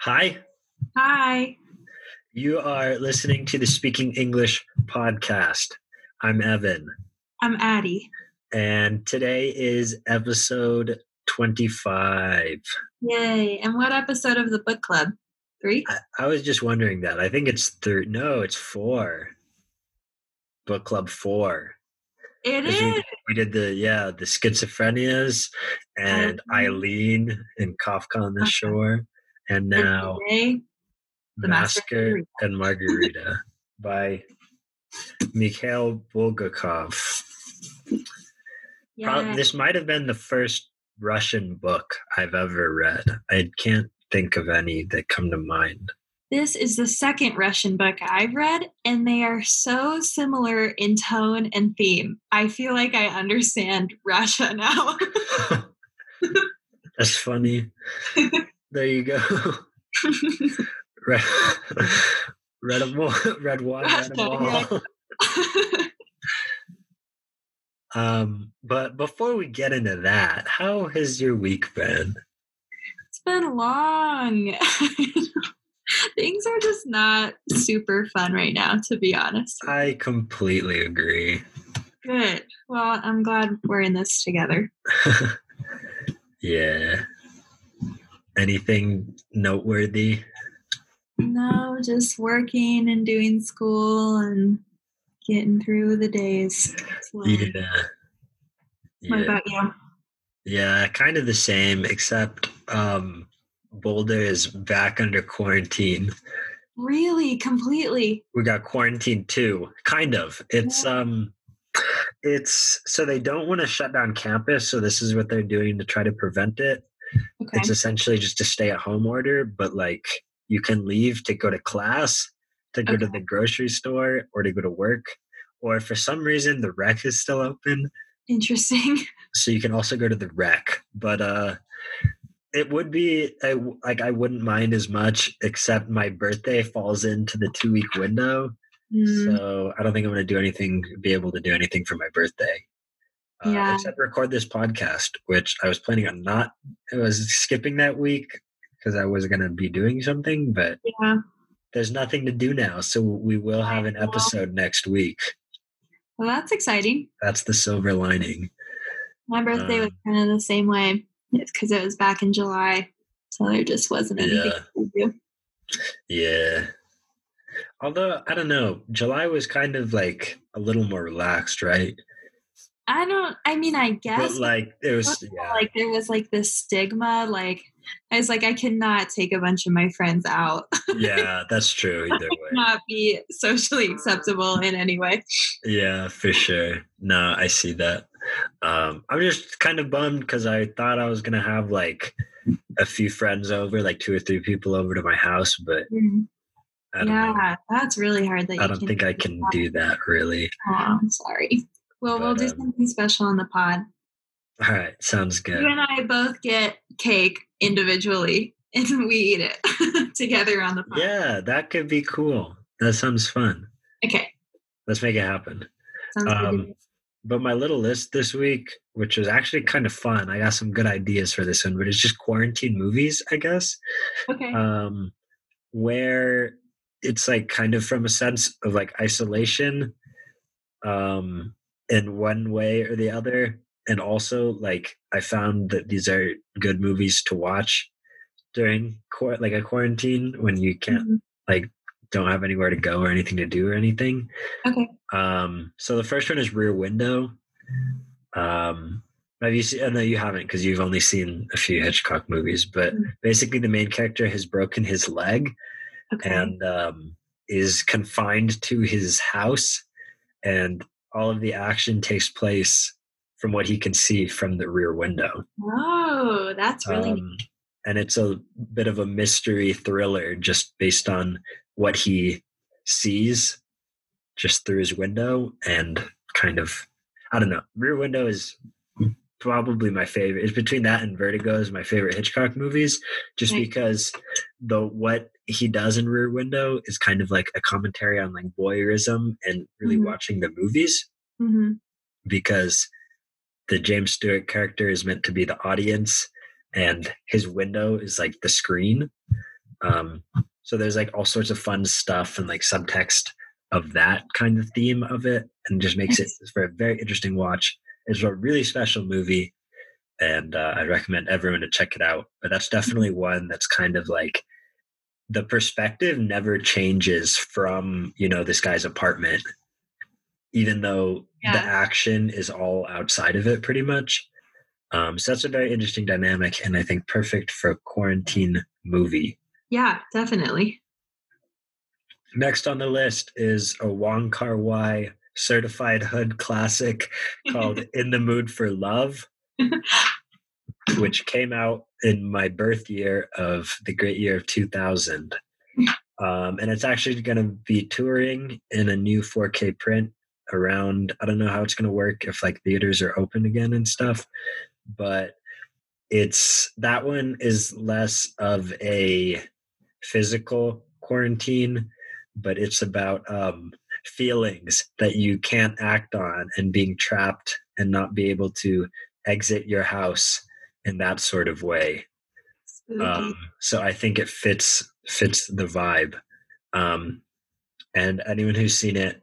Hi, Hi. you are listening to the Speaking English podcast. I'm Evan, I'm Addie. and today is episode 25. Yay. And what episode of the book club? Three? I, I was just wondering that. I think it's three. No, it's four. Book club four. It is. We, we did the yeah the schizophrenias and Mhm. Eileen and Kafka on the Kafka. shore, and now The Master and Margarita by Mikhail Bulgakov. This might have been the first Russian book I've ever read. I can't think of any that come to mind. This is the second Russian book I've read, and they are so similar in tone and theme. I feel like I understand Russia now. That's funny. there you go. Red, red, red one, red all. Um, but before we get into that, how has your week been? it's been long. Things are just not super fun right now, to be honest. I completely agree. Good. Well, I'm glad we're in this together. yeah. Anything noteworthy? No, just working and doing school and getting through the days. slowly. Yeah. What about you? Yeah, kind of the same, except um, Boulder is back under quarantine. Really, completely. We got quarantine too, kind of. It's Yeah. um, it's so they don't want to shut down campus, so this is what they're doing to try to prevent it. Okay. It's essentially just a stay-at-home order, but like you can leave to go to class, to go to the grocery store, or to go to work, or for some reason the rec is still open. Interesting. so you can also go to the rec but uh it would be I, like i wouldn't mind as much except my birthday falls into the two week window Mm, so i don't think i'm going to do anything be able to do anything for my birthday uh, Yeah. except record this podcast which i was planning on not i was skipping that week because i was going to be doing something but yeah. there's nothing to do now so we will have an episode next week Well, that's exciting. that's the silver lining My birthday was Um, kind of the same way. It's because it was back in July. So there just wasn't anything Yeah. to do. Yeah. Although I don't know, July was kind of like a little more relaxed, right? I don't, I mean, I guess. But like it was yeah. like there was like this stigma like i was like i cannot take a bunch of my friends out yeah, that's true either way. not be socially acceptable in any way Yeah, for sure. No, I see that. Um I'm just kind of bummed because I thought I was gonna have like a few friends over, like two or three people over to my house, but I don't know. yeah that's really hard that you I don't think I can do that really. oh, i'm sorry well we'll do um, something special on the pod All right, sounds good. you and i both get cake individually and we eat it together on the pod Yeah, that could be cool. That sounds fun. okay Let's make it happen. sounds Um. But my little list this week, which was actually kind of fun, I got some good ideas for this one, but it's just quarantine movies, I guess, okay um, where it's like kind of from a sense of like isolation um, in one way or the other. And also, like, I found that these are good movies to watch during quar- like a quarantine when you can't Mhm. like don't have anywhere to go or anything to do or anything. okay Um, so the first one is Rear Window. Um, have you seen? I know you haven't because you've only seen a few Hitchcock movies. But Mhm. basically, the main character has broken his leg okay and um, is confined to his house, and all of the action takes place from what he can see from the rear window. oh that's really neat. Um, and it's a bit of a mystery thriller just based on what he sees just through his window and kind of I don't know. Rear Window is probably my favorite. is between that and Vertigo is my favorite Hitchcock movies, just Right. because the what he does in Rear Window is kind of like a commentary on like voyeurism and really Mhm. watching the movies Mhm. because the James Stewart character is meant to be the audience and his window is like the screen. Um, so there's like all sorts of fun stuff and like subtext of that kind of theme of it, and just makes it for a very interesting watch. It's a really special movie, and uh, I recommend everyone to check it out. But that's definitely one that's kind of like the perspective never changes from you know this guy's apartment even though Yeah. the action is all outside of it pretty much um, so that's a very interesting dynamic and i think perfect for a quarantine movie Yeah, definitely. next on the list is a wong kar wai certified hood classic called in the mood for love which came out in my birth year of the great year of 2000. Um, and it's actually going to be touring in a new 4K print around. I don't know how it's going to work if like theaters are open again and stuff, but it's that one is less of a physical quarantine, but it's about um, feelings that you can't act on and being trapped and not be able to exit your house in that sort of way. Um, so I think it fits fits the vibe. Um, and anyone who's seen it,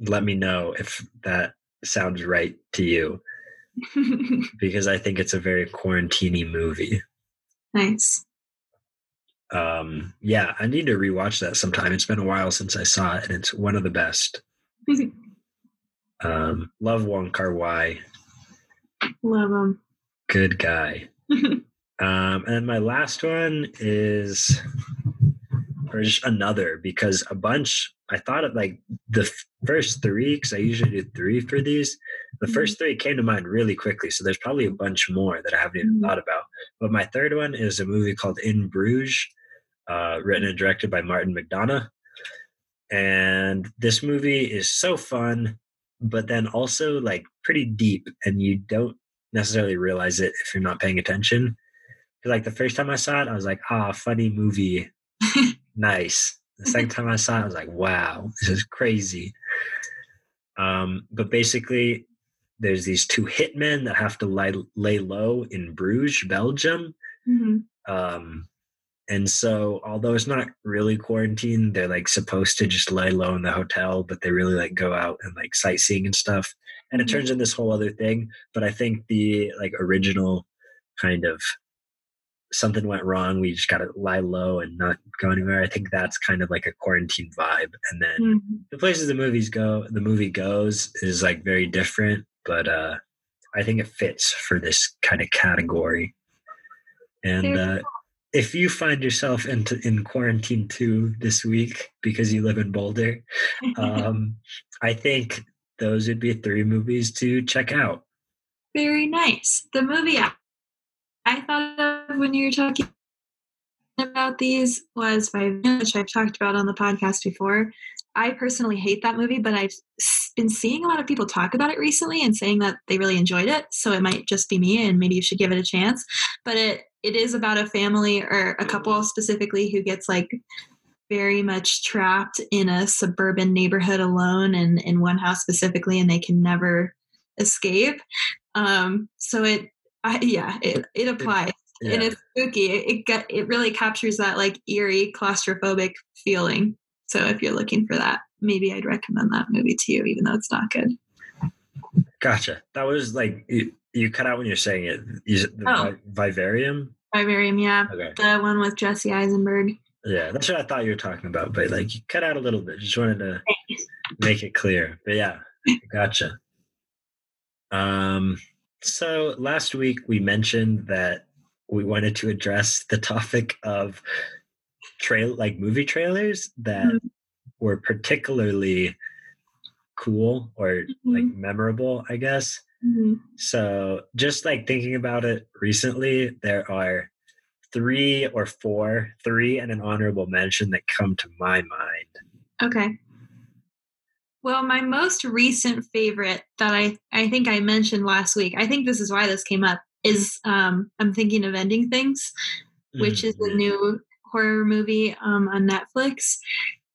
let me know if that sounds right to you, because I think it's a very quarantiney movie. nice. Um, yeah, I need to rewatch that sometime. It's been a while since I saw it, and it's one of the best. Um, love Wong Kar Wai, Love him good guy. Um, and my last one is, or just another, because a bunch, I thought of like the first three, because I usually do three for these. The Mhm. first three came to mind really quickly. So there's probably a bunch more that I haven't even Mhm. thought about. But my third one is a movie called In Bruges, uh, written and directed by Martin McDonagh. And this movie is so fun, but then also like pretty deep, and you don't necessarily realize it if you're not paying attention. like the first time I saw it, I was like, ah, funny movie, nice. The second time I saw it, I was like, wow, this is crazy. Um, but basically, there's these two hitmen that have to lie, lay low in Bruges, Belgium. Mhm. Um, and so, although it's not really quarantine, they're like supposed to just lay low in the hotel, but they really like go out and like sightseeing and stuff. And it Mhm. turns into this whole other thing. But I think the like original kind of something went wrong. We just got to lie low and not go anywhere. I think that's kind of like a quarantine vibe. And then Mhm. the places the movies go, the movie goes is like very different. But uh, I think it fits for this kind of category. And uh, if you find yourself into in quarantine too this week because you live in Boulder, um, I think those would be three movies to check out. Very nice. The movie I, I thought of when you were talking about these was Minutes, which I've talked about on the podcast before. I personally hate that movie, but I've been seeing a lot of people talk about it recently and saying that they really enjoyed it. So it might just be me, and maybe you should give it a chance. But it it is about a family or a couple specifically who gets like very much trapped in a suburban neighborhood alone and in one house specifically, and they can never escape. Um, so it, I, yeah, it, it applies and Yeah. it's spooky. It, it got, it really captures that like eerie claustrophobic feeling. So if you're looking for that, maybe I'd recommend that movie to you, even though it's not good. Gotcha. That was like you, you cut out when you're saying it. Is it. The Oh. Vi- Vivarium. Vivarium, yeah, Okay. the one with Jesse Eisenberg. Yeah, that's what I thought you were talking about, but like you cut out a little bit. Just wanted to make it clear. But yeah, gotcha. Um, so last week we mentioned that we wanted to address the topic of trail like movie trailers that Mhm. were particularly cool or like memorable, I guess. Mhm. So just like thinking about it recently, there are three or four, three and an honorable mention that come to my mind. Okay. Well, my most recent favorite that I, I think I mentioned last week, I think this is why this came up, is um, I'm thinking of Ending Things, which is a Mhm. new horror movie um, on Netflix.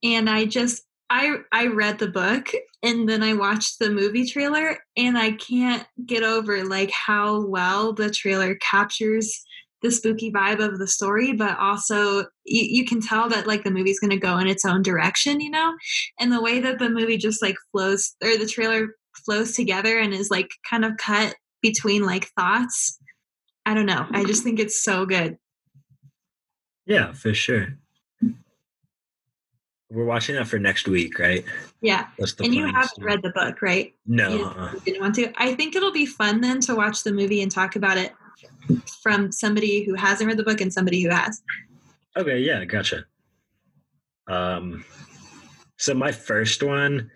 And I just, I, I read the book and then I watched the movie trailer and I can't get over like how well the trailer captures the spooky vibe of the story, but also you, you can tell that like the movie's going to go in its own direction, you know? And the way that the movie just like flows or the trailer flows together and is like kind of cut between like thoughts. I don't know. I just think it's so good. Yeah, for sure. We're watching that for next week, right? Yeah. and you haven't read the book, right? No. Uh-uh. you didn't want to. I think it'll be fun then to watch the movie and talk about it from somebody who hasn't read the book and somebody who has. Okay, yeah, gotcha. Um, so my first one,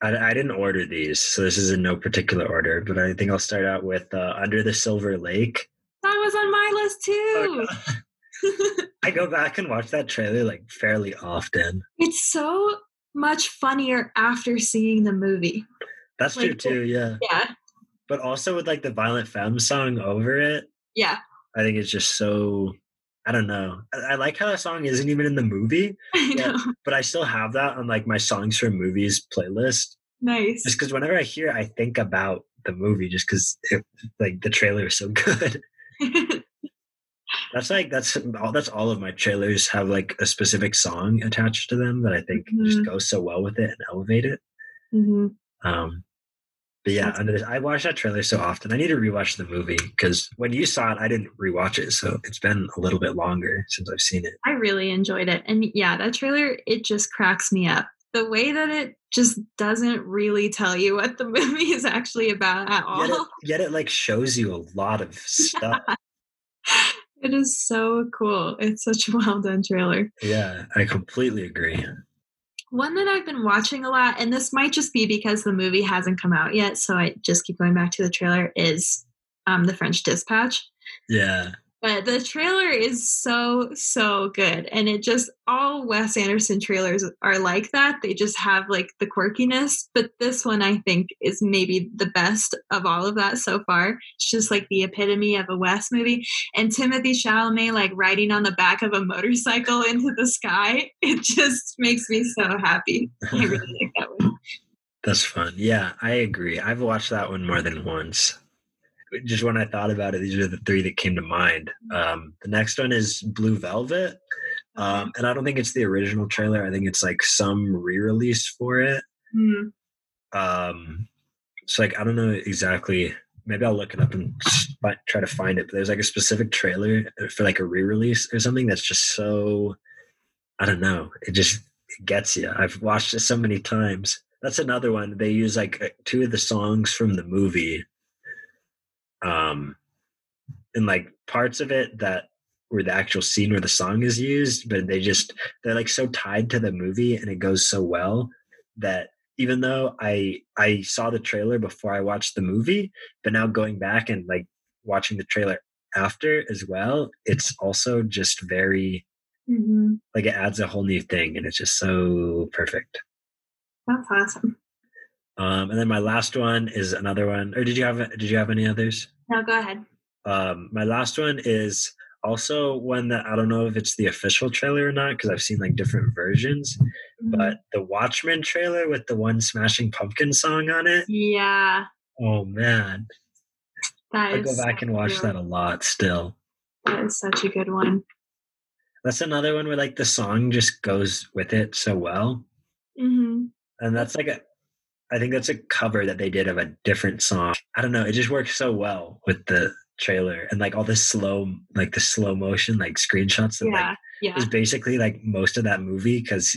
I, I didn't order these, so this is in no particular order, but I think I'll start out with uh, Under the Silver Lake. That was on my list too. I go back and watch that trailer like fairly often. It's so much funnier after seeing the movie. That's like, true too, yeah. Yeah. But also with like the Violent Femmes song over it. Yeah. I think it's just so I don't know. I, I like how that song isn't even in the movie. I know. But, but I still have that on like my songs from movies playlist. Nice. Just because whenever I hear it, I think about the movie just because like the trailer is so good. That's like that's all. That's all of my trailers have like a specific song attached to them that I think mm-hmm. just goes so well with it and elevate it. Mm-hmm. Um, but yeah, under this, I watch that trailer so often. I need to rewatch the movie because when you saw it, I didn't rewatch it, so it's been a little bit longer since I've seen it. I really enjoyed it, and yeah, that trailer it just cracks me up. The way that it just doesn't really tell you what the movie is actually about at all. Yet it, yet it like shows you a lot of stuff. It is so cool. It's such a well done trailer. Yeah, I completely agree. One that I've been watching a lot, and this might just be because the movie hasn't come out yet, so I just keep going back to the trailer, is um, The French Dispatch. Yeah. But the trailer is so, so good. And it just, all Wes Anderson trailers are like that. They just have like the quirkiness. But this one, I think, is maybe the best of all of that so far. It's just like the epitome of a Wes movie. And Timothée Chalamet, like riding on the back of a motorcycle into the sky, it just makes me so happy. I really like that one. That's fun. Yeah, I agree. I've watched that one more than once just when I thought about it, these are the three that came to mind. Um, the next one is Blue Velvet. Um, and I don't think it's the original trailer. I think it's like some re-release for it. Mm. Um, so like I don't know exactly. Maybe I'll look it up and try to find it. But there's like a specific trailer for like a re-release or something that's just so. I don't know. It just it gets you. I've watched it so many times. That's another one. They use like uh, two of the songs from the movie um and like parts of it that where the actual scene where the song is used but they just they're like so tied to the movie and it goes so well that even though i i saw the trailer before i watched the movie but now going back and like watching the trailer after as well it's also just very mm-hmm. like it adds a whole new thing and it's just so perfect that's awesome um, and then my last one is another one. Or did you have did you have any others? No, go ahead. Um, my last one is also one that I don't know if it's the official trailer or not because I've seen like different versions. Mm-hmm. But the Watchmen trailer with the one Smashing Pumpkin song on it. Yeah. Oh man. That I go back so and watch that a lot still. That is such a good one. That's another one where like the song just goes with it so well. Mm-hmm. And that's like a I think that's a cover that they did of a different song. I don't know. It just works so well with the trailer and like all the slow, like the slow motion, like screenshots that yeah, like yeah. is basically like most of that movie because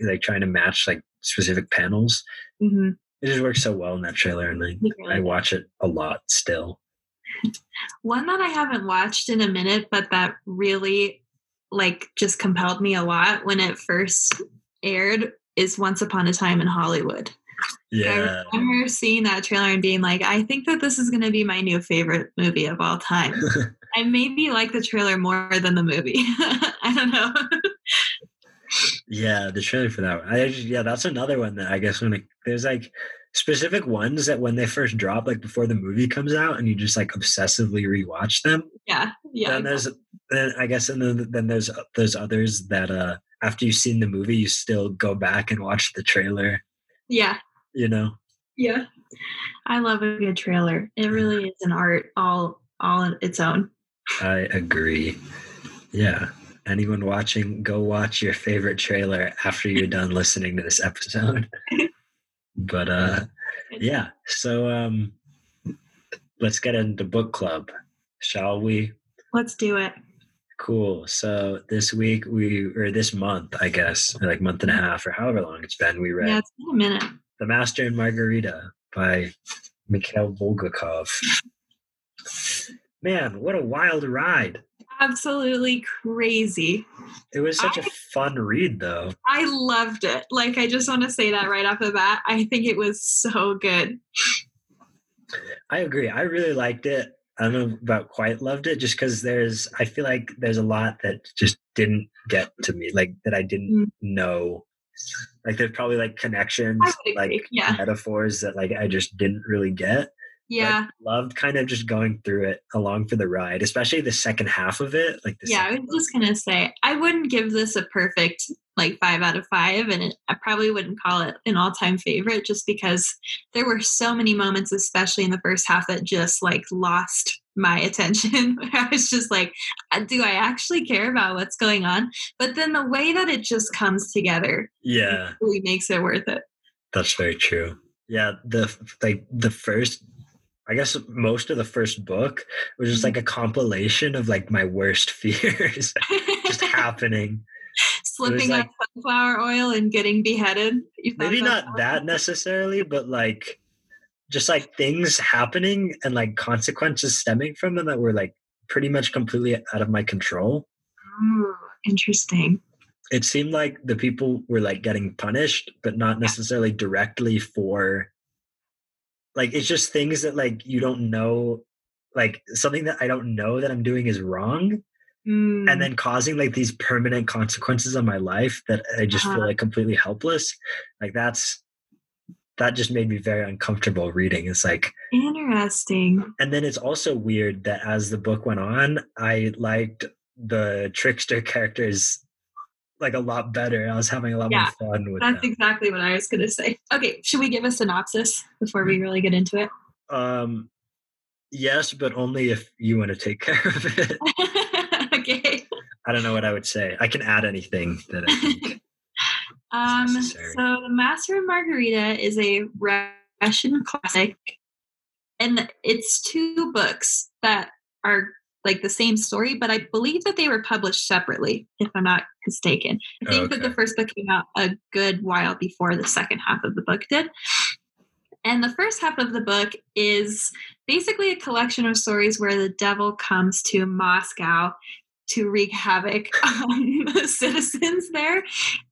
like trying to match like specific panels. Mm-hmm. It just works so well in that trailer, and like, really I watch it a lot still. One that I haven't watched in a minute, but that really like just compelled me a lot when it first aired is Once Upon a Time in Hollywood. Yeah. I remember seeing that trailer and being like, I think that this is going to be my new favorite movie of all time. I maybe like the trailer more than the movie. I don't know. yeah, the trailer for that one. I just, yeah, that's another one that I guess when it, there's like specific ones that when they first drop, like before the movie comes out, and you just like obsessively rewatch them. Yeah, yeah. Then there's then I guess and then then there's there's others that uh after you've seen the movie, you still go back and watch the trailer. Yeah, you know yeah i love a good trailer it really is an art all all on its own I agree. Yeah. Anyone watching, go watch your favorite trailer after you're done listening to this episode. but uh yeah, so um let's get into book club, shall we? Let's do it. Cool. So this week we or this month, I guess, like month and a half or however long it's been, we read Yeah, it's been a minute. The Master and Margarita by Mikhail Bulgakov. Man, what a wild ride. Absolutely crazy. It was such I- a fun read though. I loved it. Like, I just want to say that right off the bat. I think it was so good. I agree. I really liked it. I don't know about quite loved it just because there's I feel like there's a lot that just didn't get to me, like that I didn't Mm. know. Like there's probably like connections, I would agree, like yeah. metaphors that like I just didn't really get. Yeah. loved kind of just going through it along for the ride, especially the second half of it. Like Yeah, I was just gonna say I wouldn't give this a perfect like five out of five, and it, I probably wouldn't call it an all-time favorite just because there were so many moments, especially in the first half, that just like lost my attention. I was just like, "Uh, do I actually care about what's going on? But then the way that it just comes together Yeah, really makes it worth it. that's very true. Yeah, the like the first I guess most of the first book was just like a compilation of like my worst fears just happening. Slipping like- on sunflower oil and getting beheaded. Maybe not that necessarily, but like just like things happening and like consequences stemming from them that were like pretty much completely out of my control. Ooh, interesting. It seemed like the people were like getting punished, but not necessarily directly for like it's just things that like you don't know like something that I don't know that I'm doing is wrong Mm, and then causing like these permanent consequences on my life that I just feel Uh-huh. like completely helpless. Like that's that just made me very uncomfortable reading. It's like interesting. and then it's also weird that as the book went on, I liked the trickster characters like a lot better. I was having a lot Yeah, more fun with That's them. exactly what I was going to say. Okay, should we give a synopsis before we really get into it? Um yes, but only if you want to take care of it. okay. I don't know what I would say. I can add anything that I think. Um, so, The Master and Margarita is a Russian classic, and it's two books that are like the same story, but I believe that they were published separately, if I'm not mistaken. I think that Okay. the first book came out a good while before the second half of the book did. And the first half of the book is basically a collection of stories where the devil comes to Moscow to wreak havoc on the citizens there.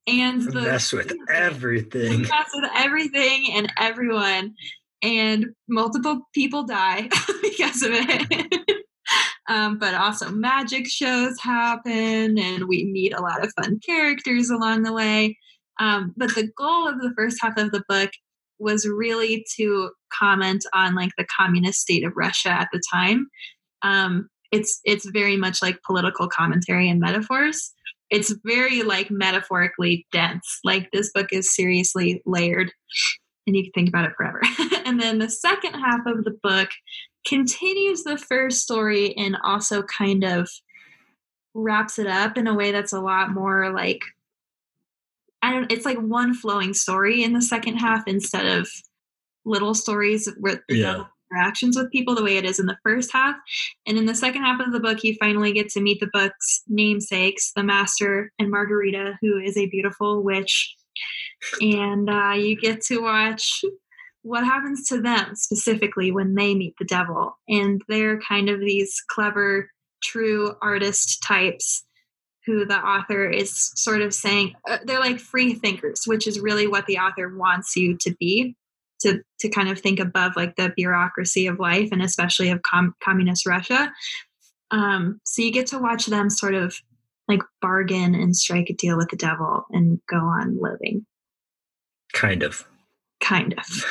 And the mess with everything. mess with everything and everyone. And multiple people die because of it. um, but also magic shows happen and we meet a lot of fun characters along the way. Um, but the goal of the first half of the book was really to comment on like the communist state of Russia at the time. Um, it's it's very much like political commentary and metaphors. It's very like metaphorically dense. Like this book is seriously layered, and you can think about it forever. and then the second half of the book continues the first story and also kind of wraps it up in a way that's a lot more like I don't it's like one flowing story in the second half instead of little stories with Yeah. Interactions with people the way it is in the first half. And in the second half of the book, you finally get to meet the book's namesakes, the master and Margarita, who is a beautiful witch. And uh, you get to watch what happens to them specifically when they meet the devil. And they're kind of these clever, true artist types who the author is sort of saying uh, they're like free thinkers, which is really what the author wants you to be to to kind of think above like the bureaucracy of life and especially of com- communist Russia. Um, so you get to watch them sort of like bargain and strike a deal with the devil and go on living, Kind of. kind of.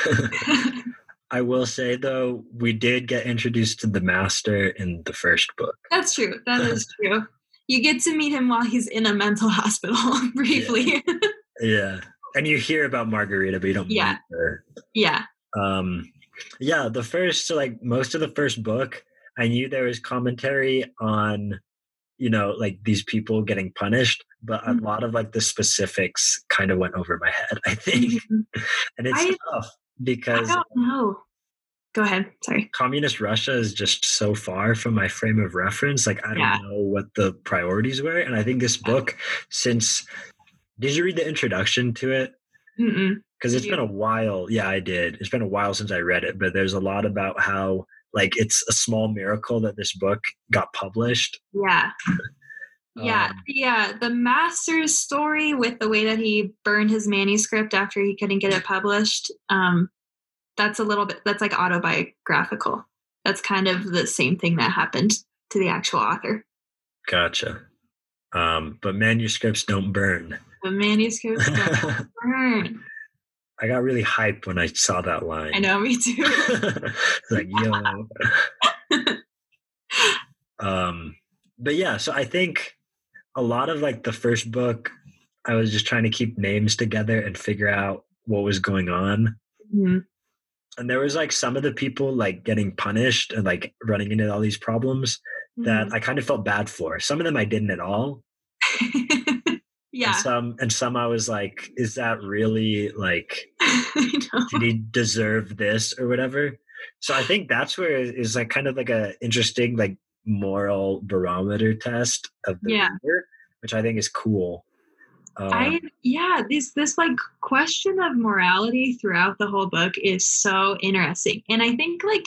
I will say though, we did get introduced to the master in the first book. That's true. That is true. You get to meet him while he's in a mental hospital briefly. Yeah. And you hear about Margarita, but you don't Yeah. meet her. yeah. Um yeah, the first so like most of the first book, I knew there was commentary on, you know, like these people getting punished, but a Mhm. lot of like the specifics kind of went over my head, I think. Mhm. And it's I- tough I because don't know. Go ahead. Sorry. communist Russia is just so far from my frame of reference. Like I don't Yeah. know what the priorities were. And I think this book, since did you read the introduction to it? Because it's been a while. Yeah, I did. It's been a while since I read it, but there's a lot about how like it's a small miracle that this book got published. Yeah. Yeah, Um, yeah. The master's story with the way that he burned his manuscript after he couldn't get it published. Um, that's a little bit. That's like autobiographical. That's kind of the same thing that happened to the actual author. Gotcha. Um, but manuscripts don't burn. The manuscripts don't burn. I got really hyped when I saw that line. I know, me too. like yo um but yeah so i think a lot of like the first book i was just trying to keep names together and figure out what was going on Mhm. and there was like some of the people like getting punished and like running into all these problems that i kind of felt bad for some of them i didn't at all. yeah, and some and some i was like is that really like did he deserve this or whatever so i think that's where it is like kind of like a interesting like moral barometer test of the Yeah. reader which i think is cool um, I yeah, this this like question of morality throughout the whole book is so interesting. And I think like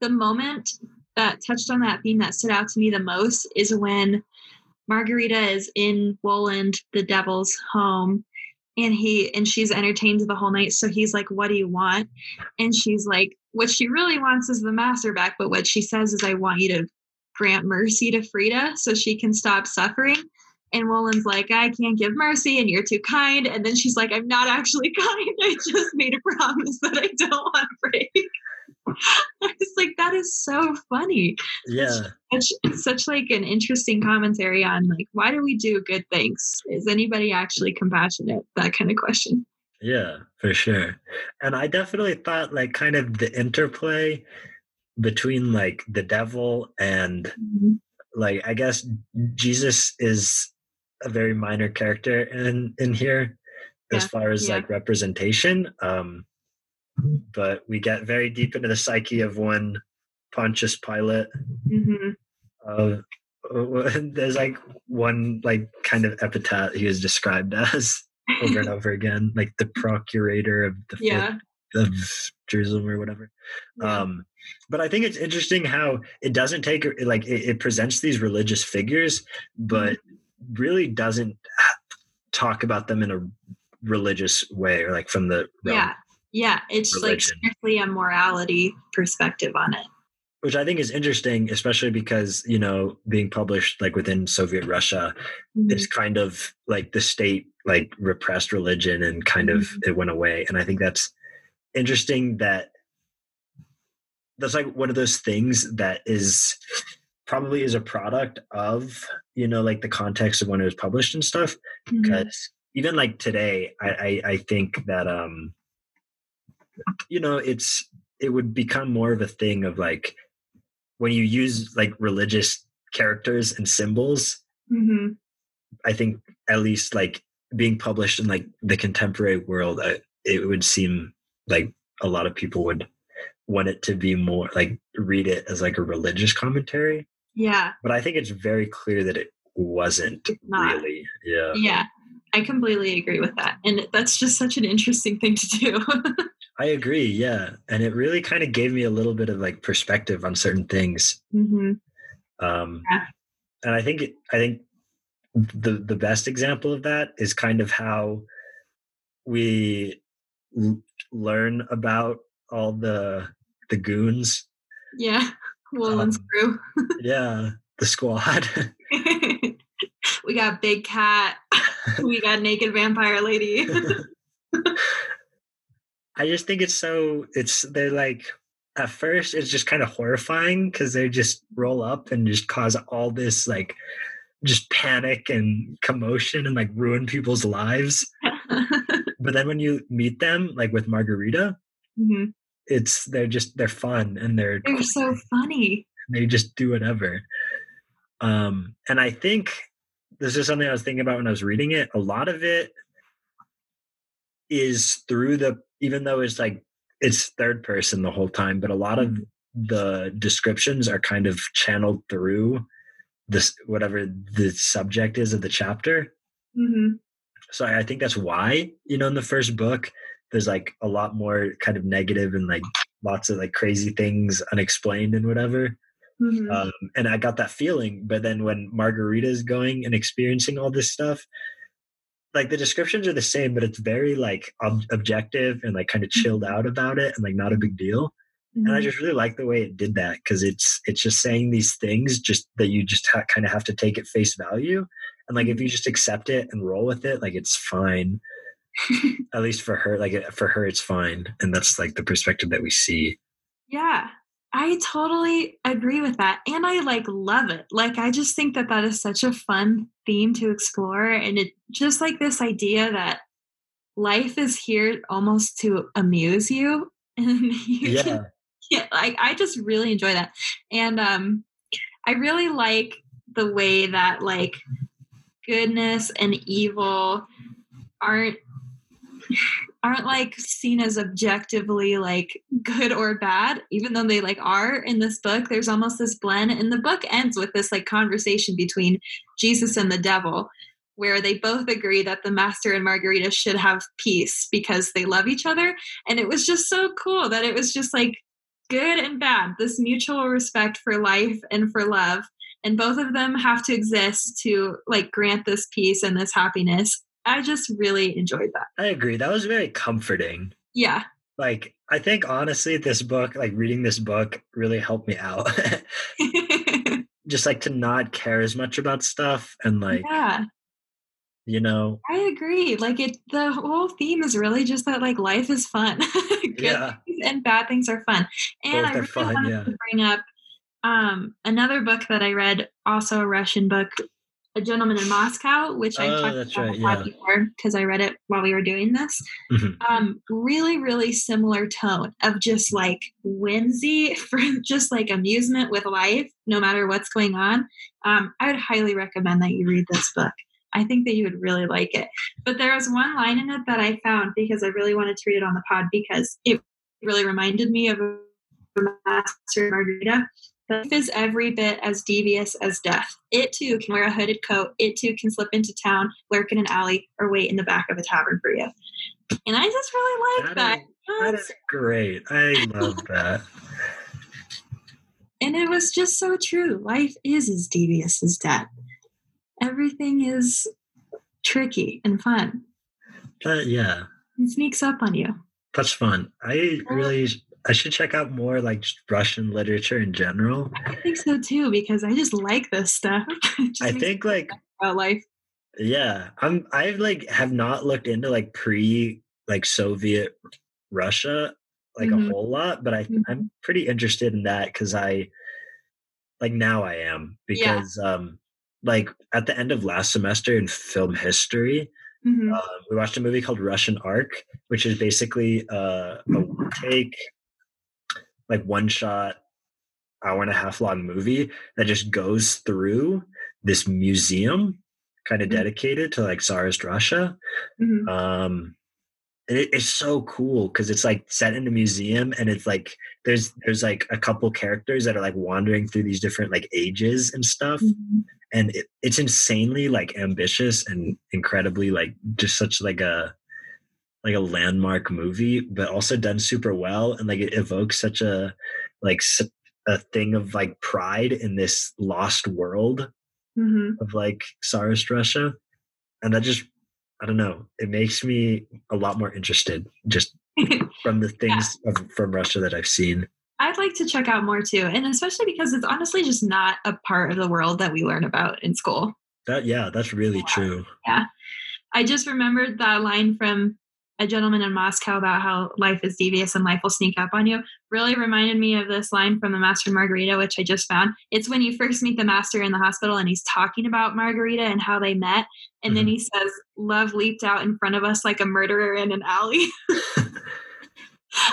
the moment that touched on that theme that stood out to me the most is when Margarita is in Woland, the devil's home, and he and she's entertained the whole night. So he's like, What do you want? And she's like, What she really wants is the master back, but what she says is I want you to grant mercy to Frida so she can stop suffering. And Woland's like, I can't give mercy and you're too kind. And then she's like, I'm not actually kind. I just made a promise that I don't want to break. I was like, that is so funny. yeah It's, it's such like an interesting commentary on like, why do we do good things? Is anybody actually compassionate? That kind of question. yeah for sure and i definitely thought like kind of the interplay between like the devil and like i guess jesus is a very minor character in in here as far as yeah. like representation um but we get very deep into the psyche of one pontius pilate hmm uh, there's like one like kind of epithet he is described as over and over again like the procurator of the Yeah. of jerusalem or whatever yeah. um but i think it's interesting how it doesn't take like it, it presents these religious figures but really doesn't talk about them in a religious way or like from the realm, yeah. Yeah. It's like strictly a morality perspective on it. which i think is interesting especially because you know being published like within soviet russia Mhm. it's kind of like the state like repressed religion and kind of Mhm. it went away and i think that's interesting that that's like one of those things that is probably is a product of you know like the context of when it was published and stuff Mhm. because even like today I, I i think that um you know it's it would become more of a thing of like when you use like religious characters and symbols Mhm. I think at least like being published in like the contemporary world, I, it would seem like a lot of people would want it to be more like read it as like a religious commentary. Yeah. But I think it's very clear that it wasn't really. Yeah. Yeah, I completely agree with that. And that's just such an interesting thing to do. I agree. Yeah. And it really kind of gave me a little bit of like perspective on certain things. hmm Um, Yeah. and I think I think the the best example of that is kind of how we l- learn about all the the goons. Yeah, Woland's Um, crew. Yeah, the squad. we got Big Cat. we got Naked Vampire Lady. I just think it's so it's they're like at first it's just kind of horrifying because they just roll up and just cause all this like just panic and commotion and like ruin people's lives. But then when you meet them, like with Margarita, Mhm. it's they're just they're fun and they're They're so funny. they just do whatever. Um, and I think this is something I was thinking about when I was reading it. A lot of it is through the, even though it's like it's third person the whole time, but a lot of the descriptions are kind of channeled through this whatever the subject is of the chapter. Mm-hmm. So I think that's why you know in the first book there's like a lot more kind of negative and like lots of like crazy things unexplained and whatever. Mm-hmm. Um, and I got that feeling. But then when Margarita is going and experiencing all this stuff, like the descriptions are the same, but it's very like ob- objective and like kind of chilled Mm-hmm. out about it and like not a big deal. And I Mhm. just really like the way it did that because it's it's just saying these things just that you just ha- kind of have to take at face value. And like if you just accept it and roll with it, like it's fine. At least for her, like for her, it's fine. And that's like the perspective that we see. Yeah, I totally agree with that. And I like love it. Like, I just think that that is such a fun theme to explore. And it just like this idea that life is here almost to amuse you. And you can, Yeah, yeah, like, I just really enjoy that. And um, I really like the way that like goodness and evil aren't aren't like seen as objectively like good or bad even though they like are in this book there's almost this blend and the book ends with this like conversation between jesus and the devil where they both agree that the master and margarita should have peace because they love each other and it was just so cool that it was just like good and bad this mutual respect for life and for love and both of them have to exist to like grant this peace and this happiness i just really enjoyed that I agree. That was very comforting. yeah Like, I think honestly, this book, like reading this book, really helped me out. just like to not care as much about stuff and like, yeah you know, i agree like it the whole theme is really just that like life is fun good yeah, things and bad things are fun and Both i really fun, wanted yeah. to bring up um another book that i read also a russian book a gentleman in moscow which i Oh, talked about right, a yeah. before because i read it while we were doing this. Mhm. um really really similar tone of just like whimsy for just like amusement with life no matter what's going on. Um i would highly recommend that you read this book. I think that you would really like it. But there was one line in it that i found because i really wanted to read it on the pod because it really reminded me of master margarita Life is every bit as devious as death. It too can wear a hooded coat. It too can slip into town, lurk in an alley, or wait in the back of a tavern for you. And I just really like That that. is- That is great. I love that. And it was just so true. Life is as devious as death. Everything is tricky and fun. That yeah, It sneaks up on you. that's fun. I really, I should check out more like Russian literature in general. I think so too, because I just like this stuff. I think like about life. yeah, I'm I like have not looked into like pre like Soviet Russia like Mhm. a whole lot, but I Mhm. I'm pretty interested in that because I like now I am Yeah. because um like at the end of last semester in film history, Mhm. um, we watched a movie called Russian Ark, which is basically uh, a take, like one shot, hour and a half long movie that just goes through this museum, kind of Mhm. dedicated to like Tsarist Russia. Mhm. Um, and it, it's so cool because it's like set in a museum, and it's like there's there's like a couple characters that are like wandering through these different like ages and stuff Mhm. and it, it's insanely like ambitious and incredibly like just such like a like a landmark movie but also done super well and like it evokes such a like a thing of like pride in this lost world Mhm. of like tsarist russia and that just i don't know it makes me a lot more interested just from the things of, from russia that i've seen I'd like to check out more too, and especially because it's honestly just not a part of the world that we learn about in school. that yeah that's really true Yeah. I just remembered that line from a gentleman in Moscow about how life is devious and life will sneak up on you. Really reminded me of this line from the Master Margarita, which I just found. It's when you first meet the Master in the hospital and he's talking about Margarita and how they met. And then Mhm. he says, Love leaped out in front of us like a murderer in an alley.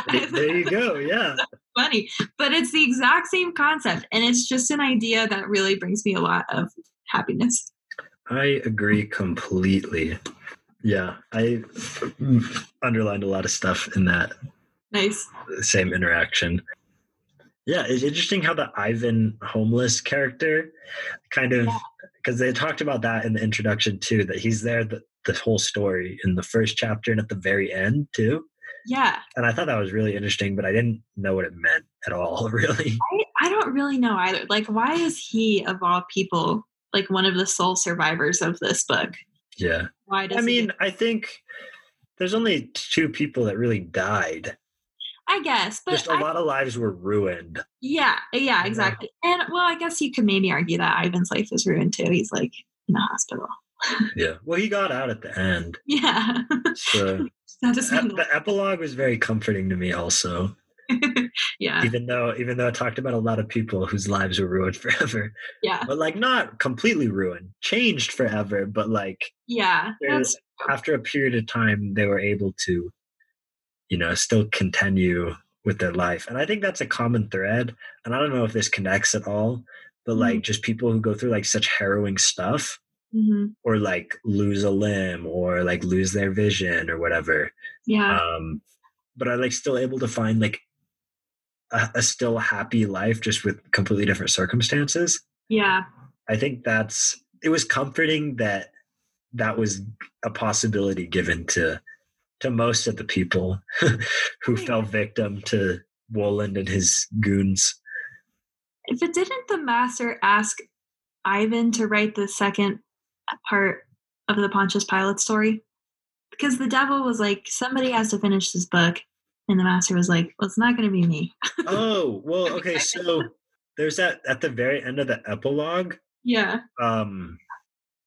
there you go yeah funny, but it's the exact same concept, and it's just an idea that really brings me a lot of happiness. I agree completely. Yeah, I underlined a lot of stuff in that Nice. same interaction. Yeah, it's interesting how the Ivan homeless character kind of Yeah. because they talked about that in the introduction too, that he's there the, the whole story in the first chapter and at the very end too. Yeah, And I thought that was really interesting, but I didn't know what it meant at all, really. I, I don't really know either. Like, why is he of all people like one of the sole survivors of this book? Yeah. Why does I mean, get- I think there's only two people that really died. I guess, but Just a I- lot of lives were ruined. yeah, yeah, exactly. And well, I guess you could maybe argue that Ivan's life is ruined too. He's like in the hospital. Yeah. Well, he got out at the end. Yeah, So that ep- the epilogue was very comforting to me also. yeah, Even though even though I talked about a lot of people whose lives were ruined forever. yeah, But like not completely ruined, changed forever, but like yeah. After a period of time they were able to you know still continue with their life. And i think that's a common thread and i don't know if this connects at all but like just people who go through like such harrowing stuff hmm or like lose a limb or like lose their vision or whatever. Yeah, um but are like still able to find like a, a still happy life just with completely different circumstances yeah, I think that's it was comforting that that was a possibility given to to most of the people who fell victim to Woland and his goons. If it didn't the master ask Ivan to write the second part of the Pontius Pilate story? Because the devil was like, somebody has to finish this book. And the master was like, well, it's not going to be me. oh, well, okay, so there's that at the very end of the epilogue, Yeah. um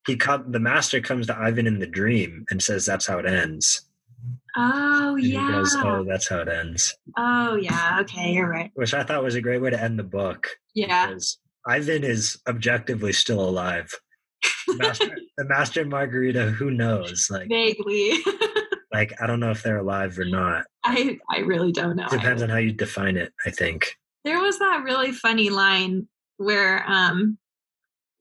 he come the master comes to Ivan in the dream and says that's how it ends. Oh, And yeah. he goes, Oh, that's how it ends. Oh, yeah. Okay, you're right. Which I thought was a great way to end the book. Yeah. because Ivan is objectively still alive. The master, the master and Margarita, who knows? Like, Vaguely. like I don't know if they're alive or not. I, I really don't know. Depends on how you define it. I think. there was that really funny line where um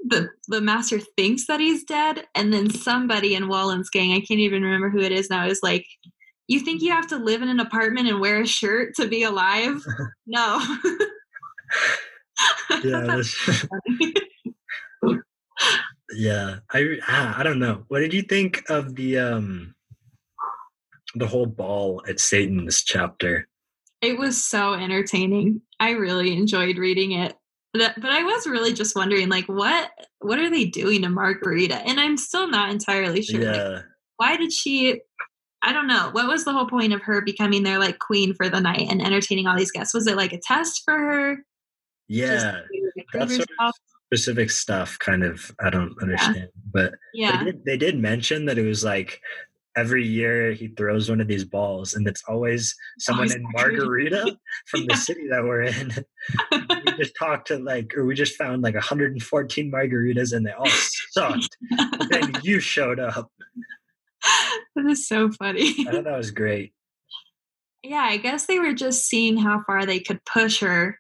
the the master thinks that he's dead and then somebody in Woland's gang, I can't even remember who it is now, is like, You think you have to live in an apartment and wear a shirt to be alive? no. Yeah, yeah. I ah, I don't know. What did you think of the um the whole ball at Satan's chapter? it was so entertaining. I really enjoyed reading it. That, but I was really just wondering, like, what what are they doing to Margarita? And I'm still not entirely sure. like, Yeah. why did she i don't know what was the whole point of her becoming their like queen for the night and entertaining all these guests was it like a test for her Yeah. That's sort herself? Specific stuff kind of I don't understand. But yeah they did, they did mention that it was like every year he throws one of these balls and it's always someone Always in Margarita. from Yeah. the city that we're in. We just talked to like or we just found like 114 margaritas and they all sucked. Then you showed up. That is so funny. I thought that was great. Yeah i guess they were just seeing how far they could push her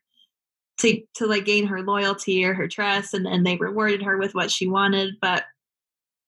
to to like gain her loyalty or her trust and then they rewarded her with what she wanted but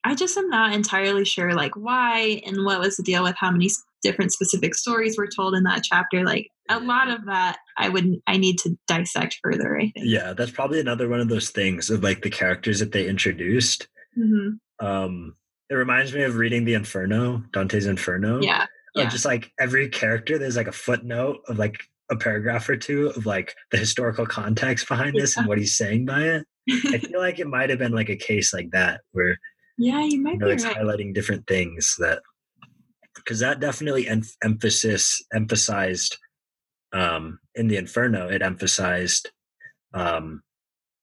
i just am not entirely sure like why and what was the deal with how many different specific stories were told in that chapter like a lot of that i would i need to dissect further i think. Yeah that's probably another one of those things of like the characters that they introduced. Hmm um it reminds me of reading the inferno dante's inferno yeah yeah. just like every character there's like a footnote of like a paragraph or two of like the historical context behind this and what he's saying by it. I feel like it might have been like a case like that where yeah you might you know be it's right highlighting different things that because that definitely em- emphasis emphasized um in the inferno it emphasized um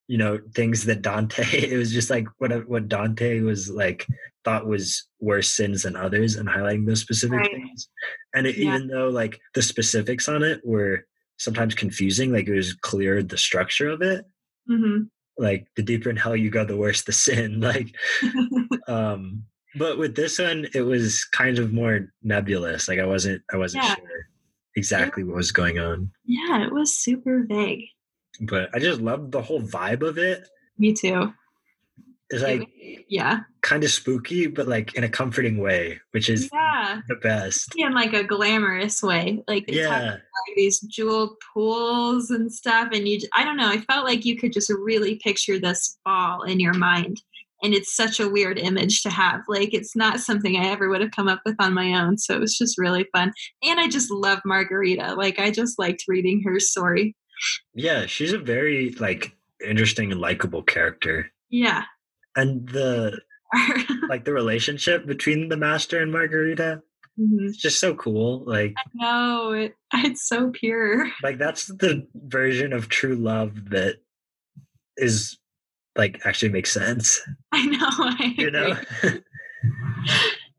you know things that dante it was just like what what dante was like thought was worse sins than others and highlighting those specific Right. things and it, Yeah. even though like the specifics on it were sometimes confusing like it was clear the structure of it hmm like the deeper in hell you go the worse the sin like um but with this one it was kind of more nebulous like i wasn't i wasn't Yeah. sure exactly what was going on. Yeah, it was super vague. But I just loved the whole vibe of it. Me too. It's like Yeah. kind of spooky, but like in a comforting way, which is Yeah. the best. In like a glamorous way. Like Yeah, like these jeweled pools and stuff and you i don't know i felt like you could just really picture this ball in your mind and it's such a weird image to have like it's not something i ever would have come up with on my own so it was just really fun and i just love margarita like i just liked reading her story yeah, she's a very like interesting and likable character. yeah And the like the relationship between the master and Margarita, Mhm. it's just so cool. Like no it, it's so pure like that's the version of true love that is like actually makes sense. i know I You know? agree.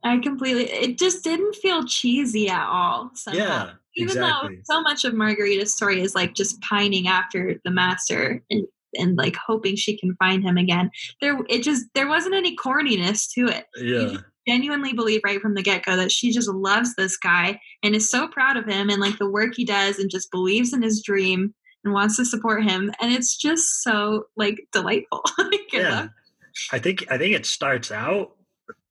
i completely it just didn't feel cheesy at all somehow. yeah. even exactly. though so much of Margarita's story is like just pining after the master and and like hoping she can find him again. There it just there wasn't any corniness to it. Yeah. Genuinely believe right from the get-go that she just loves this guy and is so proud of him and like the work he does and just believes in his dream and wants to support him and it's just so like delightful. Yeah. I think I think it starts out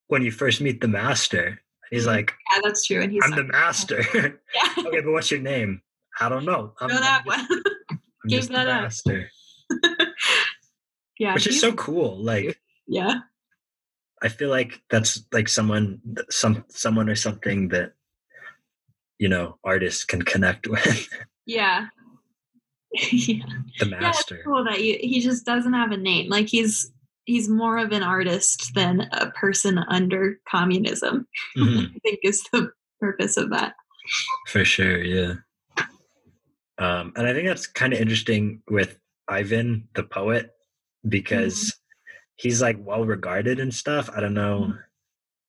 when you first meet the master. He's Mhm. like, yeah, that's true. And he's I'm like, the master. yeah, okay, but what's your name? I don't know. I'm, know I'm that just, one. I'm Gave just the that up. yeah, Which is so cool. Like yeah. I feel like that's like someone some someone or something that you know artists can connect with Yeah. yeah. the master. Yeah, cool that you, he just doesn't have a name. Like he's he's more of an artist than a person under communism. Mhm, I think is the purpose of that. for sure, yeah. Um, and I think that's kind of interesting with Ivan, the poet, because he's like well regarded and stuff. I don't know,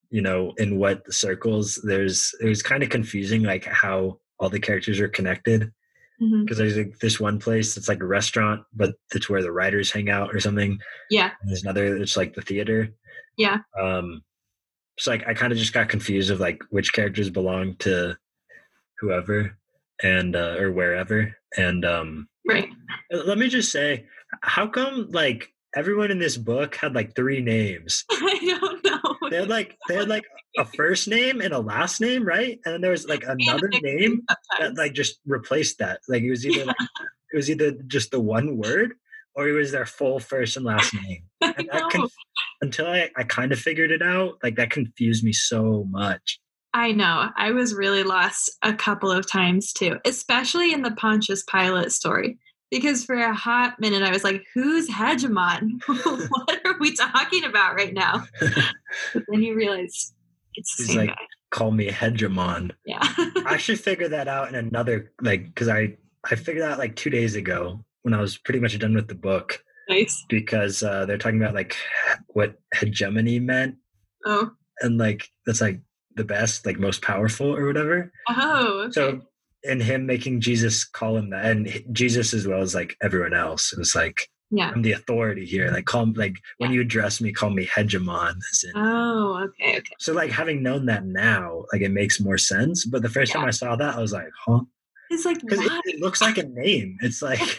you know, in what circles there's it was kind of confusing like how all the characters are connected. Because there's like this one place that's like a restaurant, but it's where the writers hang out or something. Yeah, And there's another that's like the theater. yeah, Um, so like I kind of just got confused of like which characters belong to whoever and uh, or wherever. And um, right. Uh, let me just say, how come like everyone in this book had like three names? I don't know. They had like they had like a first name and a last name, right? And then there was like another name that like just replaced that. Like it was either like, it was either just the one word or it was their full first and last name. I And that conf- until I, I kind of figured it out, like that confused me so much. I know. I was really lost a couple of times too, especially in the Pontius Pilate story. Because for a hot minute, I was like, who's hegemon? what are we talking about right now? But then you realize it's the He's same like- guy. Call me hegemon. Yeah. I should figure that out in another like because I I figured out like two days ago when I was pretty much done with the book nice. because uh, they're talking about like what hegemony meant Oh. and like that's like the best like most powerful or whatever. Oh. Okay. So in him making Jesus call him that, and Jesus as well as like everyone else, it was like yeah. I'm the authority here. Like call like when you address me, call me hegemon. Oh, okay, okay. So like having known that now, like it makes more sense. But the first time I saw that, I was like, huh? It's like Because it, it looks like a name. It's like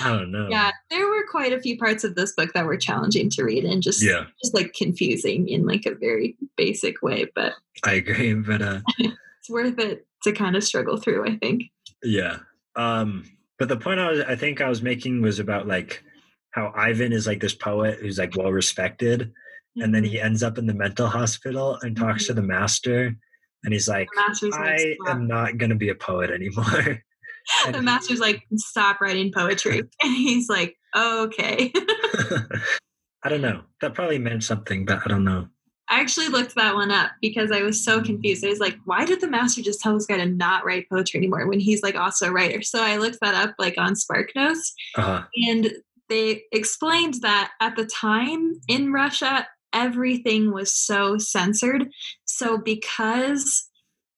I don't know. yeah, there were quite a few parts of this book that were challenging to read and just Yeah, just like confusing in like a very basic way, but I agree. But uh it's worth it to kind of struggle through, I think. yeah. Um but the point I was I think I was making was about like how Ivan is like this poet who's like well respected and then he ends up in the mental hospital and talks to the master and he's like the master's like, I am not going to be a poet anymore. the master's like, stop writing poetry. and he's like, okay. I don't know. That probably meant something, but I don't know. I actually looked that one up because I was so confused. I was like, why did the master just tell this guy to not write poetry anymore when he's like also a writer? So I looked that up like on Spark Notes Uh, and they explained that at the time in Russia, everything was so censored. So because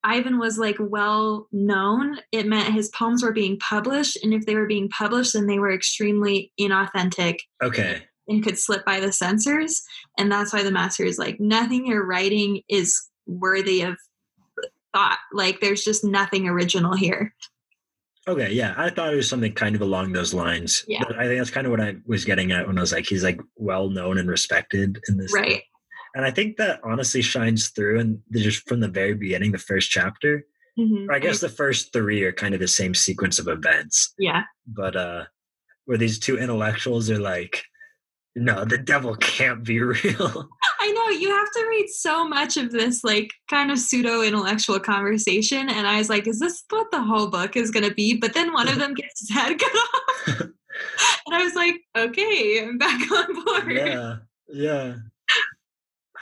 Ivan was like well known, it meant his poems were being published. And if they were being published, then they were extremely inauthentic okay. and could slip by the censors. And that's why the master is like, nothing you're writing is worthy of thought. Like there's just nothing original here. Okay, yeah, I thought it was something kind of along those lines. Yeah. But I think that's kind of what I was getting at when I was like, he's like well known and respected in this. Right. And I think that honestly shines through and just from the very beginning, the first chapter. Mhm. Or I guess the first three are kind of the same sequence of events. yeah. But uh where these two intellectuals are like, no, the devil can't be real. I know you have to read so much of this like kind of pseudo intellectual conversation and I was like is this what the whole book is going to be but then one of them gets his head cut off and I was like okay I'm back on board yeah. Yeah.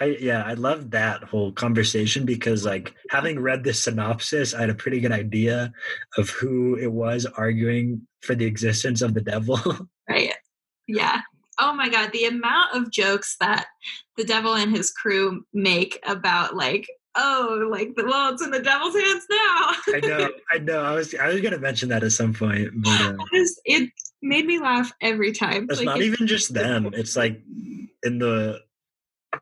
I yeah, I love that whole conversation because like having read the synopsis, I had a pretty good idea of who it was arguing for the existence of the devil. right yeah oh my god the amount of jokes that the devil and his crew make about like oh like the well it's in the devil's hands now I know, I know. I was I was gonna mention that at some point, but uh, It made me laugh every time it's Like, not it- even just them. It's like in the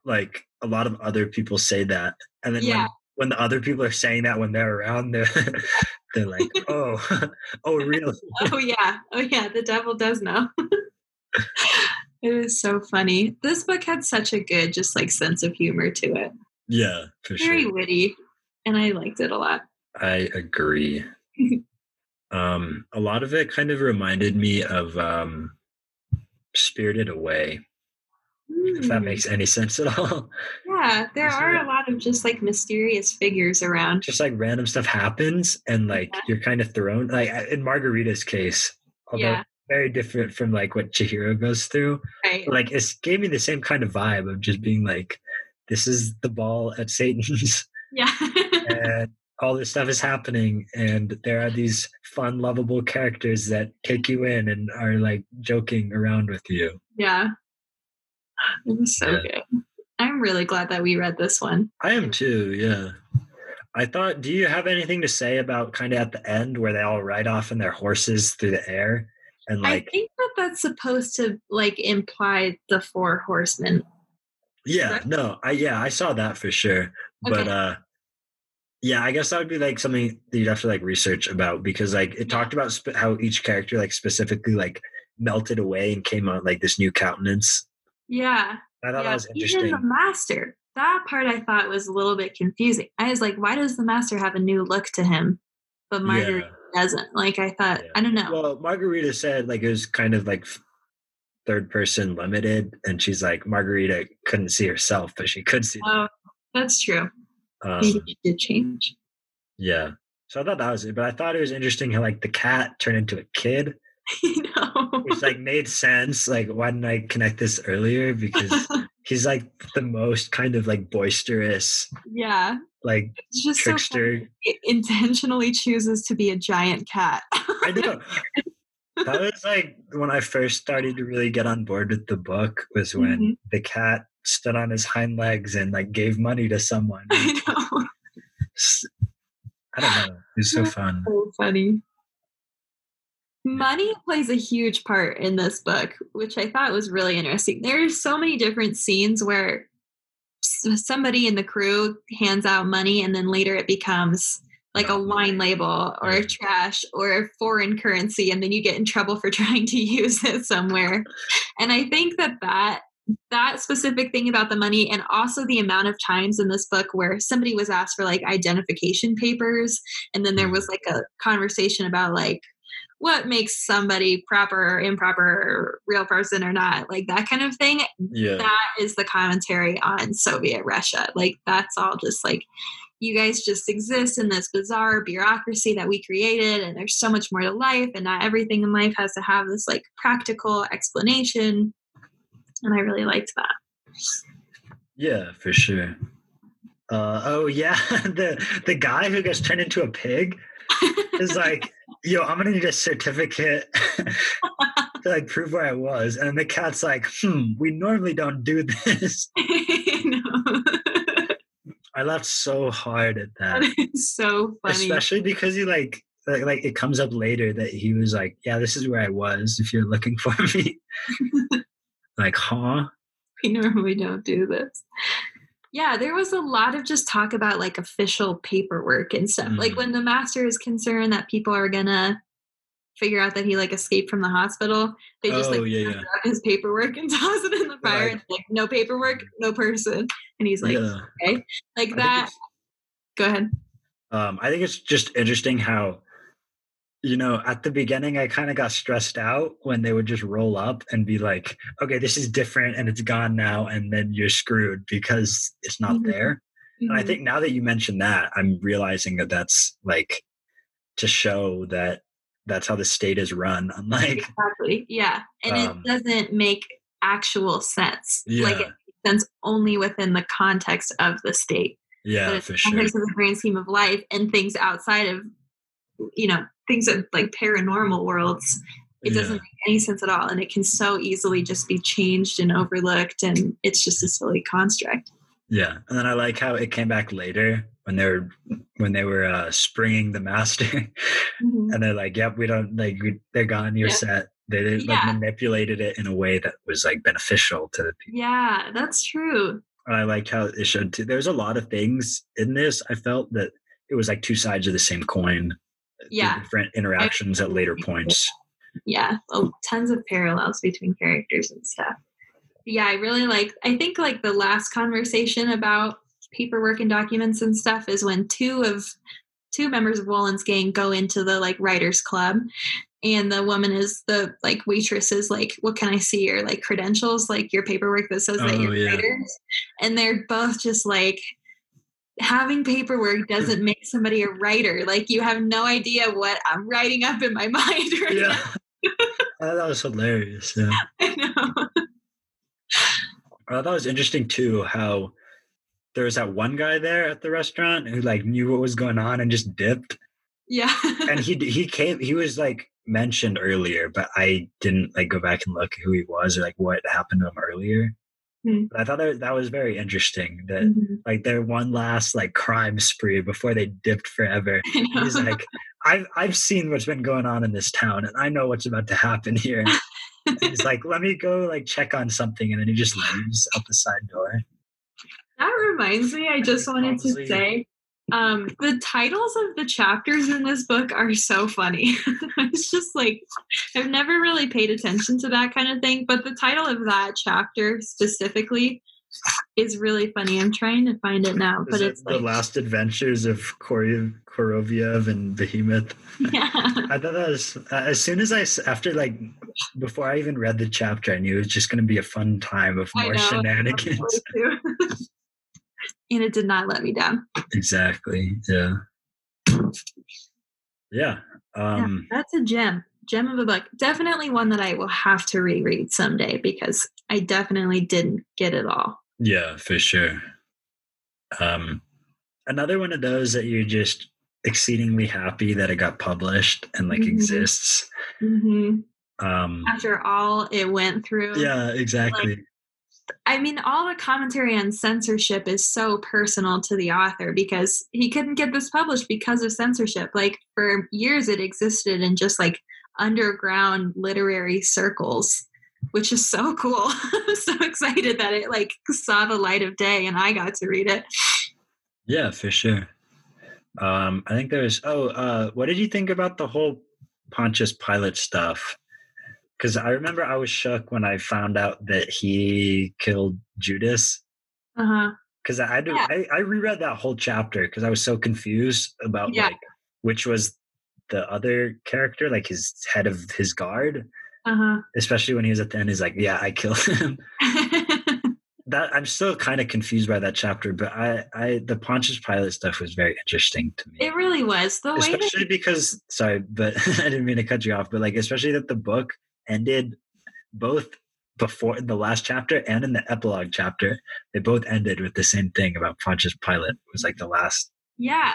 like a lot of other people say that, and then Yeah. when when the other people are saying that when they're around, they're they're like, oh, oh, really? oh yeah oh yeah the devil does know it is so funny this book had such a good just like sense of humor to it Yeah, for very sure. witty and i liked it a lot I agree. um, a lot of it kind of reminded me of um, Spirited Away, if that Mm, makes any sense at all. yeah there are a lot of just like mysterious figures around Just like random stuff happens, and like Yeah. you're kind of thrown. Like in Margarita's case, although Yeah. very different from like what Chihiro goes through. right like it gave me the same kind of vibe of just being like, this is the ball at Satan's, yeah and all this stuff is happening, and there are these fun, lovable characters that take you in and are like joking around with you. yeah it was so Yeah. good i'm really glad that we read this one I am too, yeah. I thought, do you have anything to say about kind of at the end where they all ride off in their horses through the air? And like, i think that that's supposed to like imply the four horsemen yeah, no, I, yeah, I saw that for sure. But, Okay. uh, yeah, I guess that would be like something that you'd have to like research about because like it talked about sp- how each character like specifically like melted away and came out like this new countenance. Yeah I thought that Yeah, was even the master. That part I thought was a little bit confusing. I was like, why does the master have a new look to him, but Marguerite doesn't? Like, I thought, Yeah. I don't know. Well, Margarita said like it was kind of like third person limited, and she's like Margarita couldn't see herself, but she could see. oh, that's true. Um, Maybe it did change. yeah. So I thought that was it, but I thought it was interesting how like the cat turned into a kid, you know. which like made sense. Like, why didn't I connect this earlier? Because he's like the most kind of like boisterous, yeah, like it's just so funny. trickster. It intentionally chooses to be a giant cat. I know. that was like when I first started to really get on board with the book was when Mhm. the cat stood on his hind legs and like gave money to someone. I know. I don't know. It was so fun. so funny. Money plays a huge part in this book, which I thought was really interesting. There's so many different scenes where somebody in the crew hands out money and then later it becomes like a wine label or a trash or a foreign currency and then you get in trouble for trying to use it somewhere. And I think that that that specific thing about the money and also the amount of times in this book where somebody was asked for like identification papers and then there mm-hmm. was like a conversation about like what makes somebody proper or improper or real person or not like that kind of thing Yeah. that is the commentary on soviet russia like that's all just like you guys just exist in this bizarre bureaucracy that we created and there's so much more to life and not everything in life has to have this like practical explanation and i really liked that Yeah, for sure. Uh, oh yeah, the the guy who gets turned into a pig is like, yo, I'm gonna need a certificate to like prove where I was. And the cat's like, hmm, we normally don't do this. I laughed so hard at that. so funny Especially because he like like, like it comes up later that he was like, Yeah, this is where I was if you're looking for me. like, huh? we normally don't do this Yeah, there was a lot of just talk about like official paperwork and stuff. Like Mhm. when the master is concerned that people are gonna figure out that he like escaped from the hospital, they just Oh, like yeah, yeah. his paperwork and toss it in the fire. like- and like no paperwork, no person, and he's like, yeah. okay, like I that. Go ahead. Um, I think it's just interesting how, you know, at the beginning, I kind of got stressed out when they would just roll up and be like, okay, this is different and it's gone now. And then you're screwed because it's not Mhm. there. And I Mhm. think now that you mentioned that, I'm realizing that that's like to show that that's how the state is run. Unlike, exactly, yeah, and Um, it doesn't make actual sense. Like Yeah. it makes sense only within the context of the state. yeah, for in sure. context of the grand scheme of life and things outside of you know things that like paranormal worlds it doesn't Yeah. make any sense at all and it can so easily just be changed and overlooked and it's just a silly construct Yeah, and then I like how it came back later when they were when they were uh, springing the master, Mhm. and they're like, "Yep, we don't like we, they're gone. You're Yeah. set." They, they Yeah. like manipulated it in a way that was like beneficial to the people. yeah that's true And I liked how it showed. Too. There's a lot of things in this. I felt that it was like two sides of the same coin. The Yeah. different interactions at later points. yeah oh, tons of parallels between characters and stuff yeah i really like i think like the last conversation about paperwork and documents and stuff is when two of two members of Woland's gang go into the like writers club and the woman is the like waitress is like what can i see your like credentials like your paperwork that says that Oh, you're yeah. writers and they're both just like having paperwork doesn't mm-hmm. make somebody a writer like you have no idea what i'm writing up in my mind right Yeah, thought that was hilarious. Yeah. I know. I thought that was interesting too how there was that one guy there at the restaurant who like knew what was going on and just dipped. Yeah. And he he came he was like mentioned earlier, but I didn't like go back and look who he was or like what happened to him earlier. Hmm. But I thought that that was very interesting that Mhm. like their one last like crime spree before they dipped forever. He's like, I've I've seen what's been going on in this town and I know what's about to happen here. He's like, let me go like check on something, and then he just leaves out the side door. that reminds me, I just wanted to say um, the titles of the chapters in this book are so funny. it's just like, I've never really paid attention to that kind of thing, but the title of that chapter specifically is really funny. I'm trying to find it now, but it it's the like, last adventures of Korov- Koroviev and Behemoth. yeah. I thought that was uh, as soon as I after like before I even read the chapter, I knew it was just going to be a fun time of more shenanigans. and it did not let me down. exactly. Yeah. Yeah. Um, yeah, that's a gem, gem of a book. Definitely one that I will have to reread someday because I definitely didn't get it all. yeah, for sure. Um, another one of those that you're just exceedingly happy that it got published and like Mhm. exists. hmm Um, After all it went through, yeah, exactly. I mean, all the commentary on censorship is so personal to the author because he couldn't get this published because of censorship. Like for years, it existed in just like underground literary circles, which is so cool. I'm so excited that it like saw the light of day and I got to read it. Yeah, for sure. Um, I think there's. Oh, uh, what did you think about the whole Pontius Pilate stuff? Because I remember I was shook when I found out that he killed Judas. Uh huh. Because I, to- Yeah. I I reread that whole chapter because I was so confused about Yeah. like which was the other character, like his head of his guard. Uh huh. Especially when he was at the end, he's like, "Yeah, I killed him." that I'm still kind of confused by that chapter, but I, I the Pontius Pilate stuff was very interesting to me. it really was the way that especially because sorry but i didn't mean to cut you off but like especially that the book ended both before in the last chapter and in the epilogue chapter they both ended with the same thing about pontius pilate it was like the last Yeah.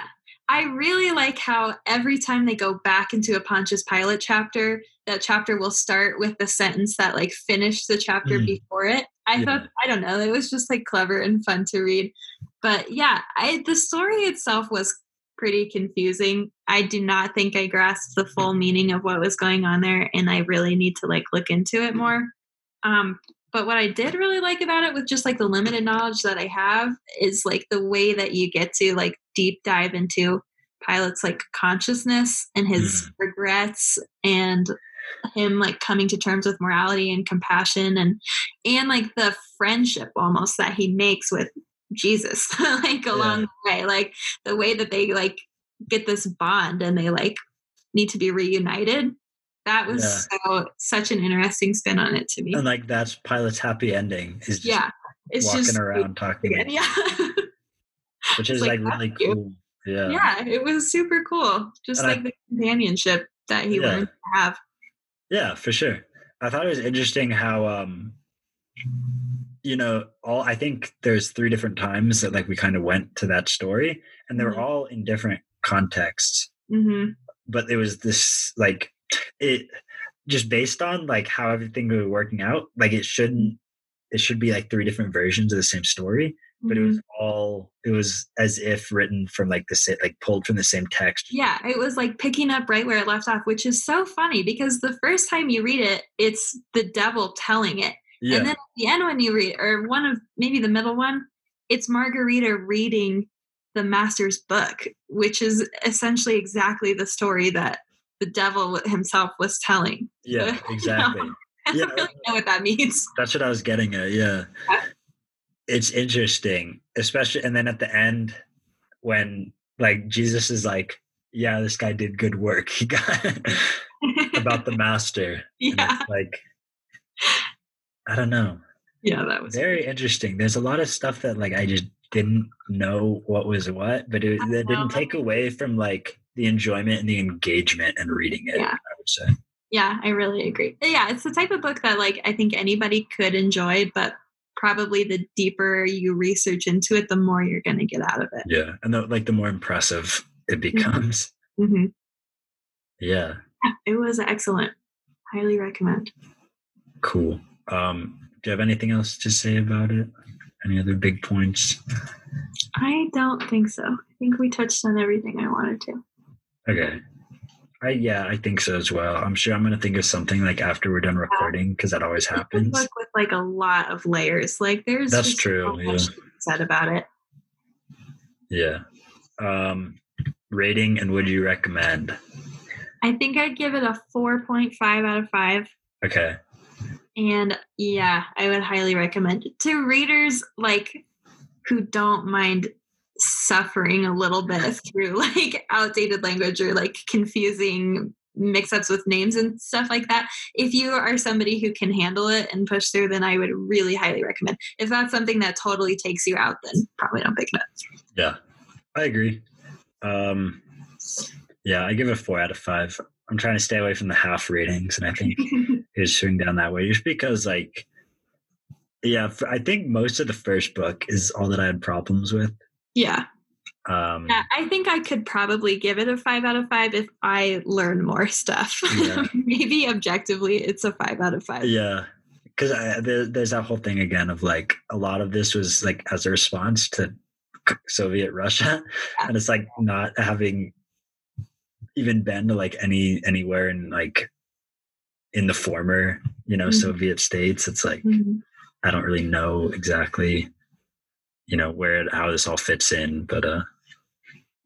I really like how every time they go back into a Pontius Pilate chapter, that chapter will start with the sentence that like finished the chapter Mm. before it. I Yeah. thought I don't know, it was just like clever and fun to read. But yeah, I the story itself was pretty confusing. I do not think I grasped the full meaning of what was going on there and I really need to like look into it more. Um but what I did really like about it with just like the limited knowledge that I have is like the way that you get to like deep dive into Pilate's like consciousness and his Mhm. regrets and him like coming to terms with morality and compassion and and like the friendship almost that he makes with Jesus like along the way like the way that they like get this bond and they like need to be reunited that was so such an interesting spin on it to me And like that's Pilate's happy ending is just yeah it's walking just around talking, again, yeah which is like, like, really cute. cool. Yeah. yeah it was super cool just And I- like the companionship that he Yeah. learned to have Yeah, for sure. I thought it was interesting how um you know, all I think there's three different times that like we kind of went to that story and they were Mhm. all in different contexts. hmm But it was this like it just based on like how everything was working out, like it shouldn't it should be like three different versions of the same story, but it Mm-hmm. was all it was as if written from like the same like pulled from the same text. Yeah, it was like picking up right where it left off, which is so funny because the first time you read it, it's the devil telling it. Yeah. And then at the end, when you read, or one of maybe the middle one, it's Margarita reading the master's book, which is essentially exactly the story that the devil himself was telling. yeah, exactly. I Yeah. don't really know what that means. That's what I was getting at. Yeah. Yeah. It's interesting, especially, and then at the end, when like Jesus is like, yeah, this guy did good work. He got about the master. And yeah, it's like, I don't know. yeah, that was Very interesting. There's a lot of stuff that like I just didn't know what was what, but it, that didn't take away from like the enjoyment and the engagement and reading it. Yeah. I would say. Yeah, I really agree. Yeah, it's the type of book that like I think anybody could enjoy, but probably the deeper you research into it, the more you're going to get out of it. Yeah, and the, like the more impressive it Mm-hmm. becomes. hmm Yeah. It was excellent. Highly recommend. Cool. Um, do you have anything else to say about it? Any other big points? I don't think so. I think we touched on everything I wanted to. Okay. I yeah, I think so as well. I'm sure I'm gonna think of something like after we're done recording because that always happens. book with like a lot of layers. Like there's That's true, So yeah. much to be said about it. Yeah. Um, rating and would you recommend? I think I'd give it a 4.5 out of 5. Okay. And yeah, I would highly recommend it to readers like who don't mind suffering a little bit through like outdated language or like confusing mix-ups with names and stuff like that. If you are somebody who can handle it and push through, then I would really highly recommend. If that's something that totally takes you out, then probably don't pick it up. Yeah. I agree. Um, yeah, I give it a four out of five. I'm trying to stay away from the half ratings, and I think is shooting down that way just because like yeah i think most of the first book is all that i had problems with yeah. um Yeah, I think I could probably give it a five out of five if I learn more stuff. Yeah. Maybe objectively, it's a five out of five. yeah because there, there's that whole thing again of like a lot of this was like as a response to soviet russia Yeah. and it's like not having even been to like any anywhere in like in the former you know Mhm. soviet states it's like Mhm. I don't really know exactly, you know, where it, how this all fits in, but uh,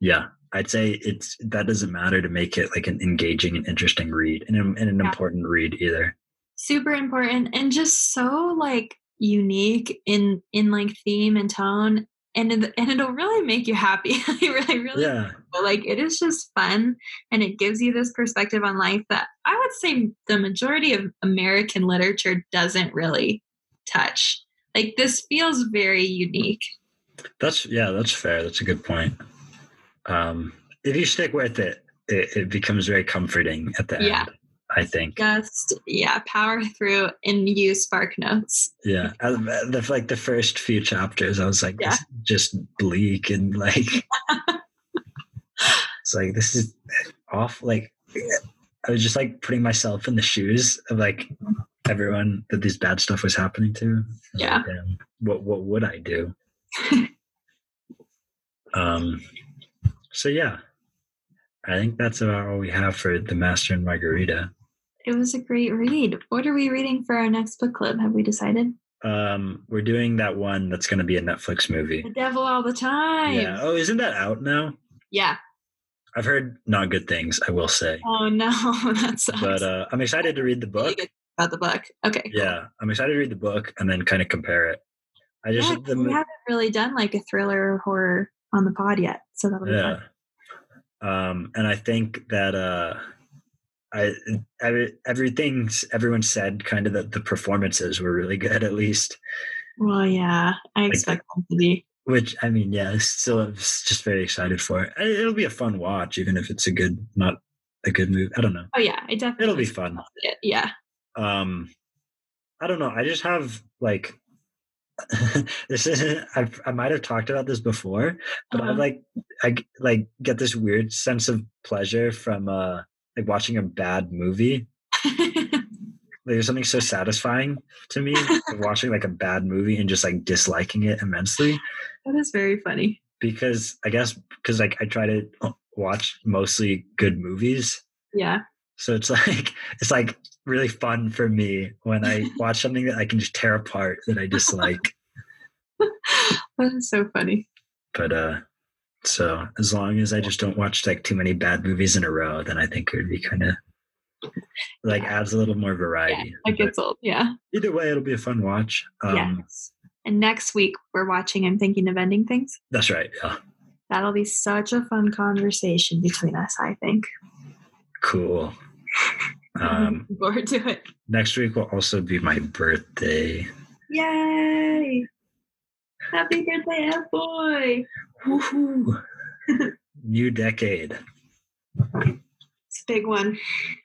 yeah, I'd say it's that doesn't matter to make it like an engaging and interesting read and, an- and an Yeah. important read either. Super important and just so like unique in in like theme and tone, and it, and it'll really make you happy. I really, really Yeah, like it is just fun, and it gives you this perspective on life that I would say the majority of American literature doesn't really touch. Like this feels very unique. that's yeah, that's fair. That's a good point. Um, if you stick with it, it, it becomes very comforting at the Yeah. end. I think. just yeah power through and use spark notes Yeah, I- the, like the first few chapters, I was like, Yeah. just bleak and like, it's like this is off. Like, I was just like putting myself in the shoes of like everyone that this bad stuff was happening to. Was Yeah. like, "Damn, what what would I do? um. So yeah, I think that's about all we have for the Master and Margarita. It was a great read. What are we reading for our next book club? Have we decided? Um, we're doing that one that's going to be a Netflix movie. The Devil All the Time. Yeah. Oh, isn't that out now? Yeah. I've heard not good things. I will say, Oh no, that sucks. but uh, I'm excited to read the book. about the book. Okay. cool. Yeah, I'm excited to read the book and then kind of compare it. I just Yeah, the we haven't really done like a thriller or horror on the pod yet, so that'll be yeah fun. um and i think that uh i every, everything's everyone said kind of that the performances were really good at least Well, yeah, I expect them to be. which i mean yeah still I'm just very excited for it It- it'll be a fun watch even if it's a good not a good movie i don't know Oh yeah, I definitely. it'll be fun it. Yeah. um i don't know i just have like this isn't I've, i might have talked about this before but i Uh-huh. like i like get this weird sense of pleasure from uh like watching a bad movie there's something so satisfying to me of watching like a bad movie and just like disliking it immensely that is very funny. because i guess because like i try to uh, watch mostly good movies Yeah. so it's like it's like really fun for me when i watch something that i can just tear apart that i dislike That is so funny. but uh so as long as i just don't watch like too many bad movies in a row then i think it would be kind of like Yeah. adds a little more variety It But gets old. Yeah. either way it'll be a fun watch um yes. And next week we're watching I'm thinking of ending things. that's right yeah That'll be such a fun conversation between us, I think. cool I'm um looking forward to it. next week will also be my birthday Yay! Happy birthday, F boy! Woohoo. new decade It's a big one.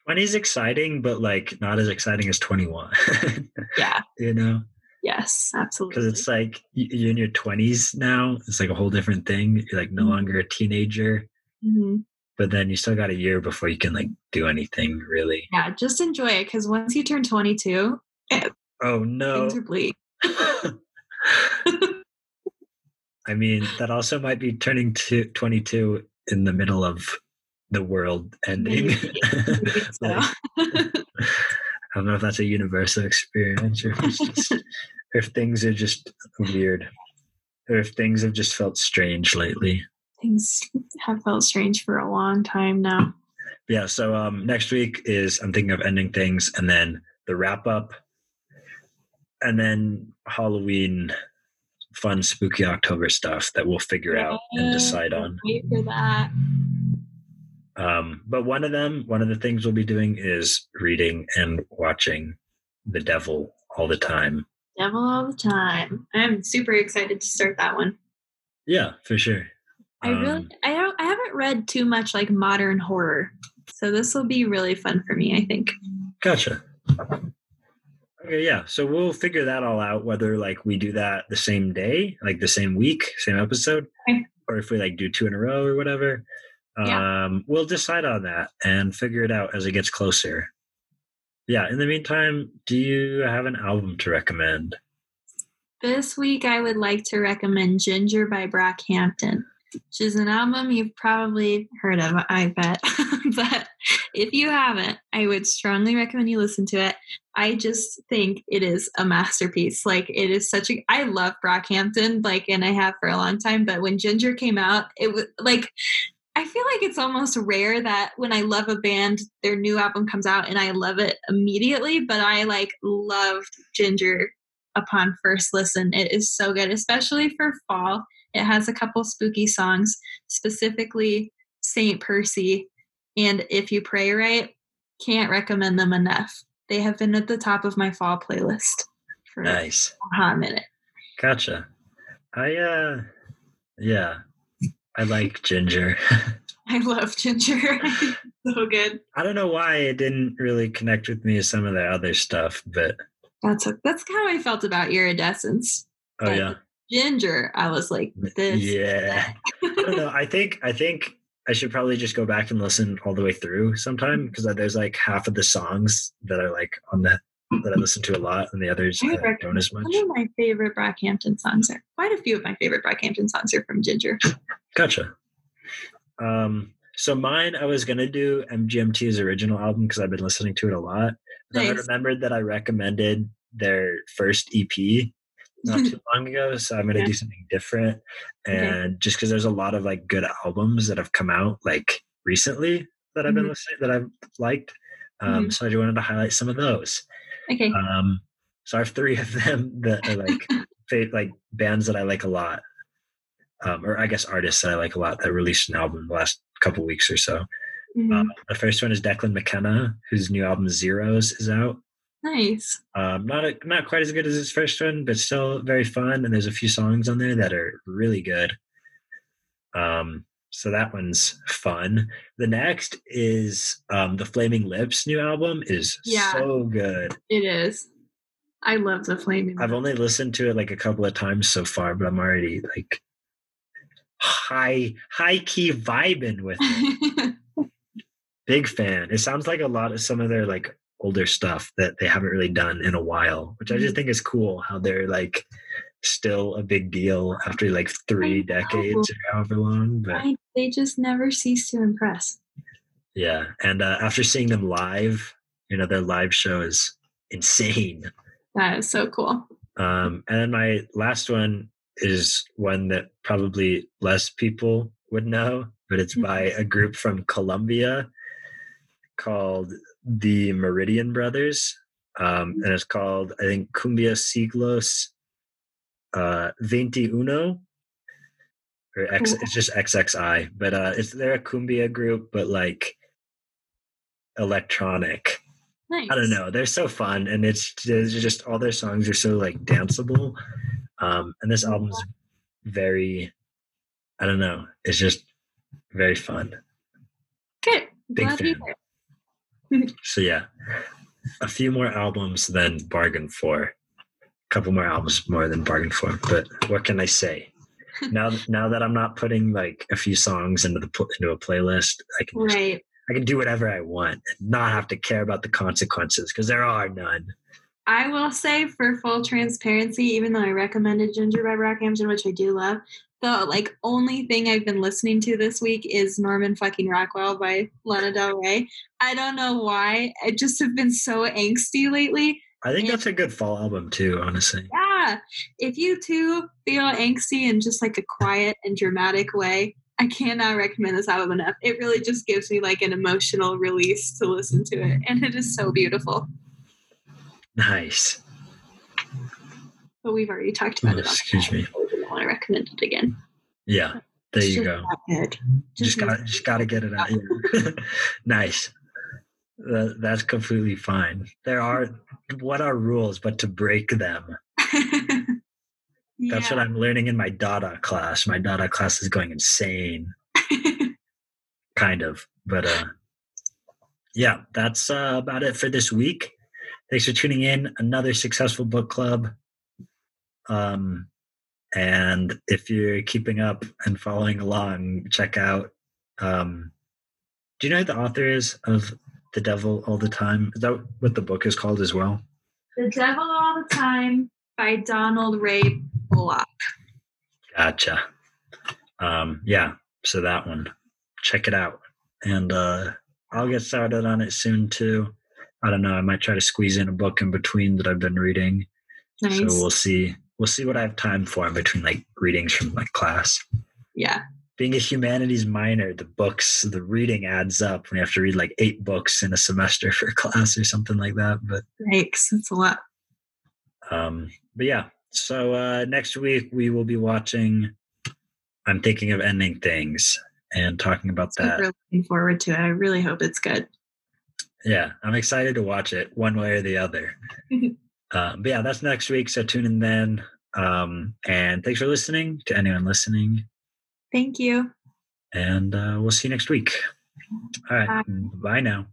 20 is exciting but like not as exciting as 21 Yeah. you know Yes, absolutely. because it's like you're in your 20s now it's like a whole different thing you're like no Mhm. longer a teenager Mhm. but then you still got a year before you can like do anything really Yeah, just enjoy it because once you turn 22, oh no things are bleak. i mean that also might be turning to 22 in the middle of the world ending Maybe. Maybe so. Like, i don't know if that's a universal experience or if, it's just, or if things are just weird or if things have just felt strange lately things have felt strange for a long time now. yeah so um next week is i'm thinking of ending things and then the wrap up and then halloween fun spooky october stuff that we'll figure out and decide on Wait for that. um but one of them one of the things we'll be doing is reading and watching the devil all the time Devil all the time. I'm super excited to start that one. yeah for sure I really, Um, I don't, I haven't read too much like modern horror, so this will be really fun for me. I think. Gotcha. Okay, yeah. So we'll figure that all out whether like we do that the same day, like the same week, same episode, Okay. or if we like do two in a row or whatever. Yeah. Um, we'll decide on that and figure it out as it gets closer. Yeah. In the meantime, do you have an album to recommend? This week, I would like to recommend Ginger by Brockhampton, which is an album you've probably heard of, I bet. but if you haven't, I would strongly recommend you listen to it. I just think it is a masterpiece. Like, it is such a. I love Brockhampton, like, and I have for a long time. But when Ginger came out, it was like. I feel like it's almost rare that when I love a band, their new album comes out and I love it immediately. But I like loved Ginger upon first listen. It is so good, especially for fall. It has a couple spooky songs, specifically Saint Percy and If You Pray Right. Can't recommend them enough. They have been at the top of my fall playlist for Nice. a hot minute. Gotcha. I uh yeah. I like Ginger. I love Ginger. so good. I don't know why it didn't really connect with me as some of the other stuff, but That's a, that's how I felt about Iridescence. oh yeah. Ginger, I was like, this. Yeah. I don't know. I think I think I should probably just go back and listen all the way through sometime because there's like half of the songs that are like on the that I listen to a lot, and the others I don't as much. Some of my favorite Brockhampton songs are quite a few of my favorite Brockhampton songs are from Ginger. Gotcha. Um, So mine, I was gonna do MGMT's original album because I've been listening to it a lot. Then I remembered that I recommended their first EP not too long ago, so I'm gonna Yeah. do something different. Okay. And just because there's a lot of like good albums that have come out like recently that I've been Mhm. listening that I've liked, um, Mhm. so I just wanted to highlight some of those. Okay. Um, so I have three of them that are like fa- like bands that I like a lot, um, or I guess artists that I like a lot that released an album the last couple weeks or so. Mhm. Um, the first one is Declan McKenna, whose new album Zeros is out. Nice. Um, not a, not quite as good as his first one, but still very fun. And there's a few songs on there that are really good. Um, so that one's fun. The next is um, the Flaming Lips new album is Yeah. so good. It is. I love the flaming. I've only listened to it like a couple of times so far, but I'm already like high high key vibing with it. Big fan. It sounds like a lot of some of their like older stuff that they haven't really done in a while, which I just think is cool how they're like still a big deal after like three decades or however long. But I- they just never cease to impress. yeah. And uh, after seeing them live, you know, their live show is insane. That is so cool. Um, and then my last one is one that probably less people would know, but it's by a group from Colombia called the Meridian Brothers. Um, and it's called, I think, Cumbia Siglos uh, 21. Or X, it's just XXI, but uh, it's they're a cumbia group, but like electronic. Nice. I don't know. They're so fun, and it's, it's just all their songs are so like danceable. Um, and this album's very, I don't know. It's just very fun. Good. Big Glad to fan. So yeah, a few more albums than Bargain for. A couple more albums more than Bargain for. But what can I say? now, now that I'm not putting like a few songs into the into a playlist, I can just- Right. I can do whatever I want and not have to care about the consequences because there are none. I will say for full transparency, even though I recommended Ginger by Brockhampton, which I do love, the like only thing I've been listening to this week is Norman fucking Rockwell by Lana Del Rey. I don't know why. I just have been so angsty lately. I think Yeah. that's a good fall album too, honestly. Yeah. If you too feel angsty in just like a quiet and dramatic way, I cannot recommend this album enough. It really just gives me like an emotional release to listen to it. And it is so beautiful. Nice. But we've already talked about Oh, it. excuse me. I didn't want to recommend it again. Yeah, there It's you just go. good. Just got just got to get it out. Yeah. nice. That, that's completely fine. There are what are rules but to break them. That's what I'm learning in my Dada class. My Dada class is going insane, kind of. But uh yeah, that's uh, about it for this week. Thanks for tuning in. Another successful book club. Um and if you're keeping up and following along, check out um do you know who the author is of The Devil All the Time? Is that what the book is called as well? the Devil All the Time by Donald Ray Pollock. Gotcha. Um, yeah, so that one. Check it out. And uh I'll get started on it soon too. I don't know, I might try to squeeze in a book in between that I've been reading. Nice. So we'll see. We'll see what I have time for in between like readings from my class. yeah. Being a humanities minor, the books, the reading adds up when you have to read like eight books in a semester for a class or something like that. But Yikes. That's a lot. Um, but yeah, so uh, next week we will be watching. I'm thinking of ending things and talking about that. Super looking forward to it. I really hope it's good. Yeah, I'm excited to watch it one way or the other. um, but yeah, that's next week. So tune in then. Um, and thanks for listening to anyone listening. Thank you. And uh, we'll see you next week. All right. Bye. Bye now.